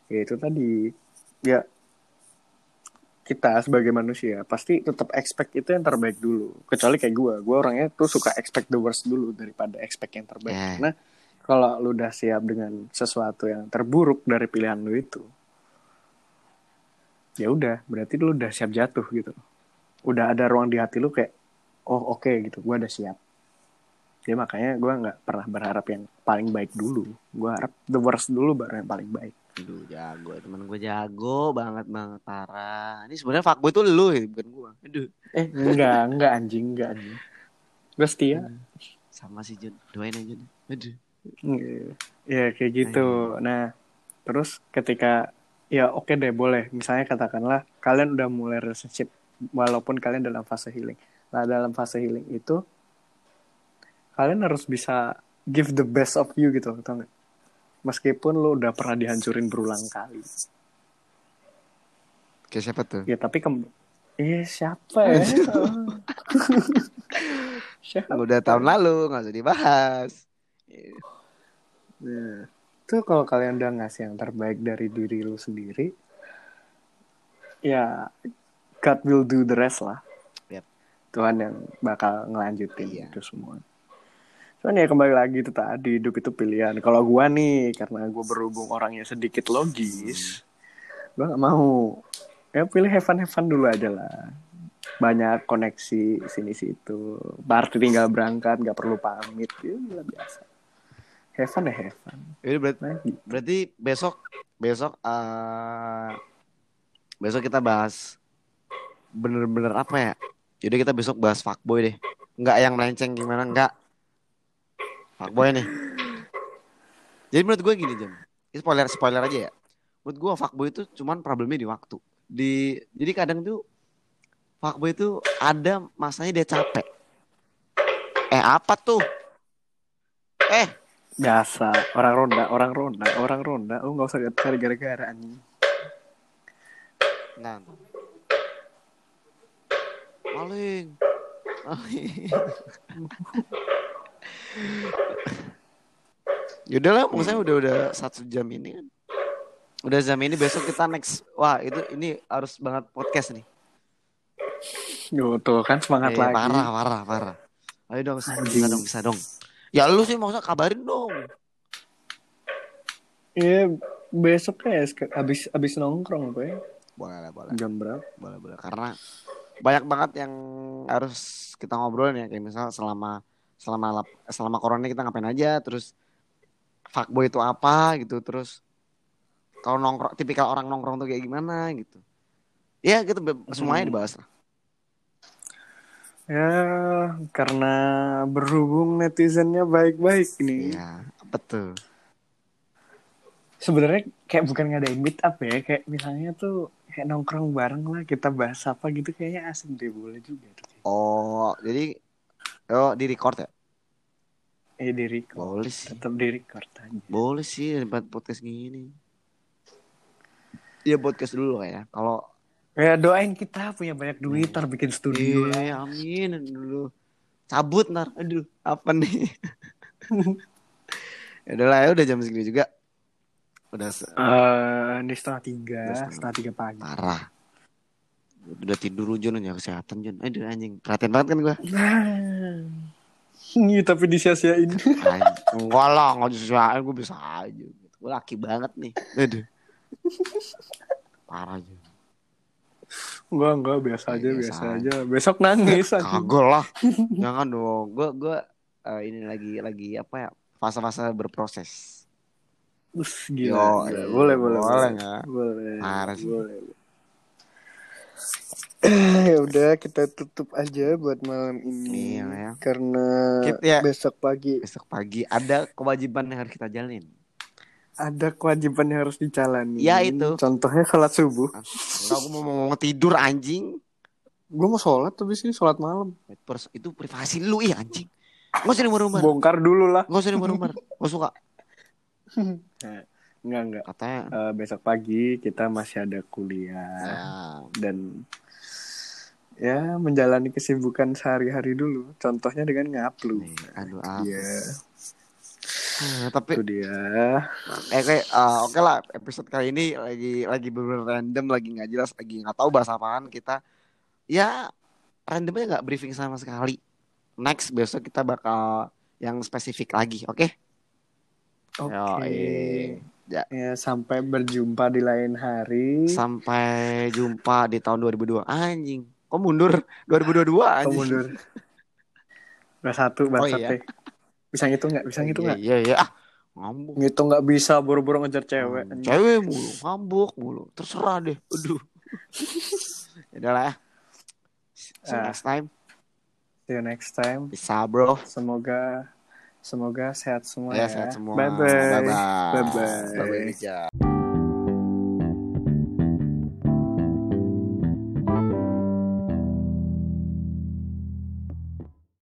ya itu tadi ya kita sebagai manusia pasti tetap expect itu yang terbaik dulu. Kecuali kayak gue gue orangnya tuh suka expect the worst dulu daripada expect yang terbaik. Ya. karena kalau lu udah siap dengan sesuatu yang terburuk dari pilihan lu itu ya udah berarti lu udah siap jatuh gitu. Udah ada ruang di hati lu kayak oh oke gitu gue udah siap. Ya makanya gue nggak pernah berharap yang paling baik dulu. Gue harap the worst dulu baru yang paling baik Aduh jago. Teman gue jago banget banget parah. Ini sebenarnya fuckboy itu lu ya bukan gue aduh. Eh enggak enggak anjing enggak anjing. Gue setia. Sama si Jun. Doain aja deh aduh. Iya, ya kayak gitu. Nah, terus ketika ya oke deh boleh. Misalnya katakanlah kalian udah mulai relationship walaupun kalian dalam fase healing. Nah, dalam fase healing itu kalian harus bisa give the best of you gitu, tau nggak? Meskipun lo udah pernah dihancurin berulang kali. kayak siapa tuh Ya tapi kem Iya siapa ya? siapa? udah tahun lalu nggak usah dibahas Nah, itu kalau kalian udah ngasih yang terbaik dari diri lu sendiri, ya God will do the rest lah. Yep. Tuhan yang bakal ngelanjutin Iya. itu semua. Cuman ya kembali lagi itu tadi hidup itu pilihan. Kalau gua nih karena gua berhubung orangnya sedikit logis, gua nggak mau. Ya pilih heaven heaven dulu aja lah. Banyak koneksi sini situ. Berarti tinggal berangkat, nggak perlu pamit. Ya biasa. Heaven ya heaven. Jadi berarti, Nah, gitu. berarti besok besok eh besok kita bahas bener-bener apa ya? Jadi kita besok bahas fuckboy deh. Nggak yang melenceng gimana enggak. Fuckboy nih. Jadi menurut gue gini Jam. Ini spoiler spoiler aja ya. Menurut gue fuckboy itu cuman problemnya di waktu. Di jadi kadang tuh fuckboy itu ada masanya dia capek. Eh apa tuh? Eh biasa orang ronda orang ronda orang ronda lu nggak usah cari gara-gara anjing Nah. Maling. Maling. Yaudah lah, maksudnya udah udah satu jam ini kan. Udah jam ini besok kita next. Wah itu ini harus banget podcast nih. Yo, tuh kan semangat Eh, lagi parah parah parah. Ayo dong bisa Anjing. dong bisa dong. Ya lu sih maksudnya kabarin dong. Iya besok ya abis abis nongkrong gue Boleh lah boleh. jam berapa boleh boleh karena banyak banget yang harus kita ngobrol ya kayak misal selama selama selama corona kita ngapain aja terus fuckboy itu apa gitu terus kalau nongkrong tipikal orang nongkrong tuh kayak gimana gitu. Ya gitu be- semuanya Hmm. dibahas lah. Ya karena berhubung netizennya baik-baik nih iya betul. Sebenarnya kayak bukan ngadain meet up ya kayak misalnya tuh kayak nongkrong bareng lah kita bahas apa gitu kayaknya asik deh boleh juga tuh. Oh jadi oh di record ya eh di record boleh sih tetap di record aja boleh sih buat podcast gini Iya podcast dulu lah ya kalau ya doain kita punya banyak duit ntar bikin studio lah. Iya, amin dulu. Cabut ntar. Aduh, apa nih? ya udah lah, ya udah jam segini juga. Udah Eh, ini setengah tiga, setengah. setengah tiga pagi. parah. Udah tidur Jun ya kesehatan Jun. Aduh anjing, perhatian banget kan gua. Iya, tapi disia-siain. Enggak lah, enggak bisa. Gue bisa aja. Gue laki banget nih. Aduh. Parah Jun. Enggak, enggak, biasa aja, Biasa biasa aja. aja. Besok nangis. Kagak lah. Jangan dong. Gue gue eh, ini lagi lagi apa ya? Fase-fase berproses. Us, Yo, gila. gila. iya. boleh, boleh, Boleh boleh. nggak? Boleh, Parah sih. boleh. ya udah kita tutup aja buat malam ini Iya, ya. karena Kita ya- besok pagi Besok pagi ada kewajiban yang harus kita jalanin. ada kewajiban yang harus dijalani. Ya, itu. Contohnya sholat subuh. Aku mau, mau tidur anjing. Gue mau sholat tapi sih sholat malam. Itu privasi lu ih anjing. Gak usah rumah Bongkar dulu lah. Gak usah rumah Gak suka. Enggak enggak. Katanya. Eh, besok pagi kita masih ada kuliah Ya, dan ya menjalani kesibukan sehari-hari dulu. Contohnya dengan nih, aduh apa. Iya, Ah, tapi itu dia. eh kayak ah, oke lah episode kali ini lagi lagi bener random lagi nggak jelas lagi nggak tahu bahas apaan kita ya randomnya nggak briefing sama sekali next besok kita bakal yang spesifik lagi oke Oke. Yoi. Ya. Ya, sampai berjumpa di lain hari. sampai jumpa di tahun 2002 anjing kok mundur 2022 Kau anjing mundur. Bahas satu, bahas Oh, iya. Bisa ngitung nggak? Bisa ngitung iya nggak? iya iya ah ngambuk Ngitung nggak bisa, buru-buru ngejar cewek. Hmm, cewek mulu ngambuk mulu terserah deh aduh Yaudah lah ya see you Ah. next time See you next time. bisa bro Semoga semoga sehat semua ya ya. sehat semua Bye bye. bye bye Bye-bye. bye bye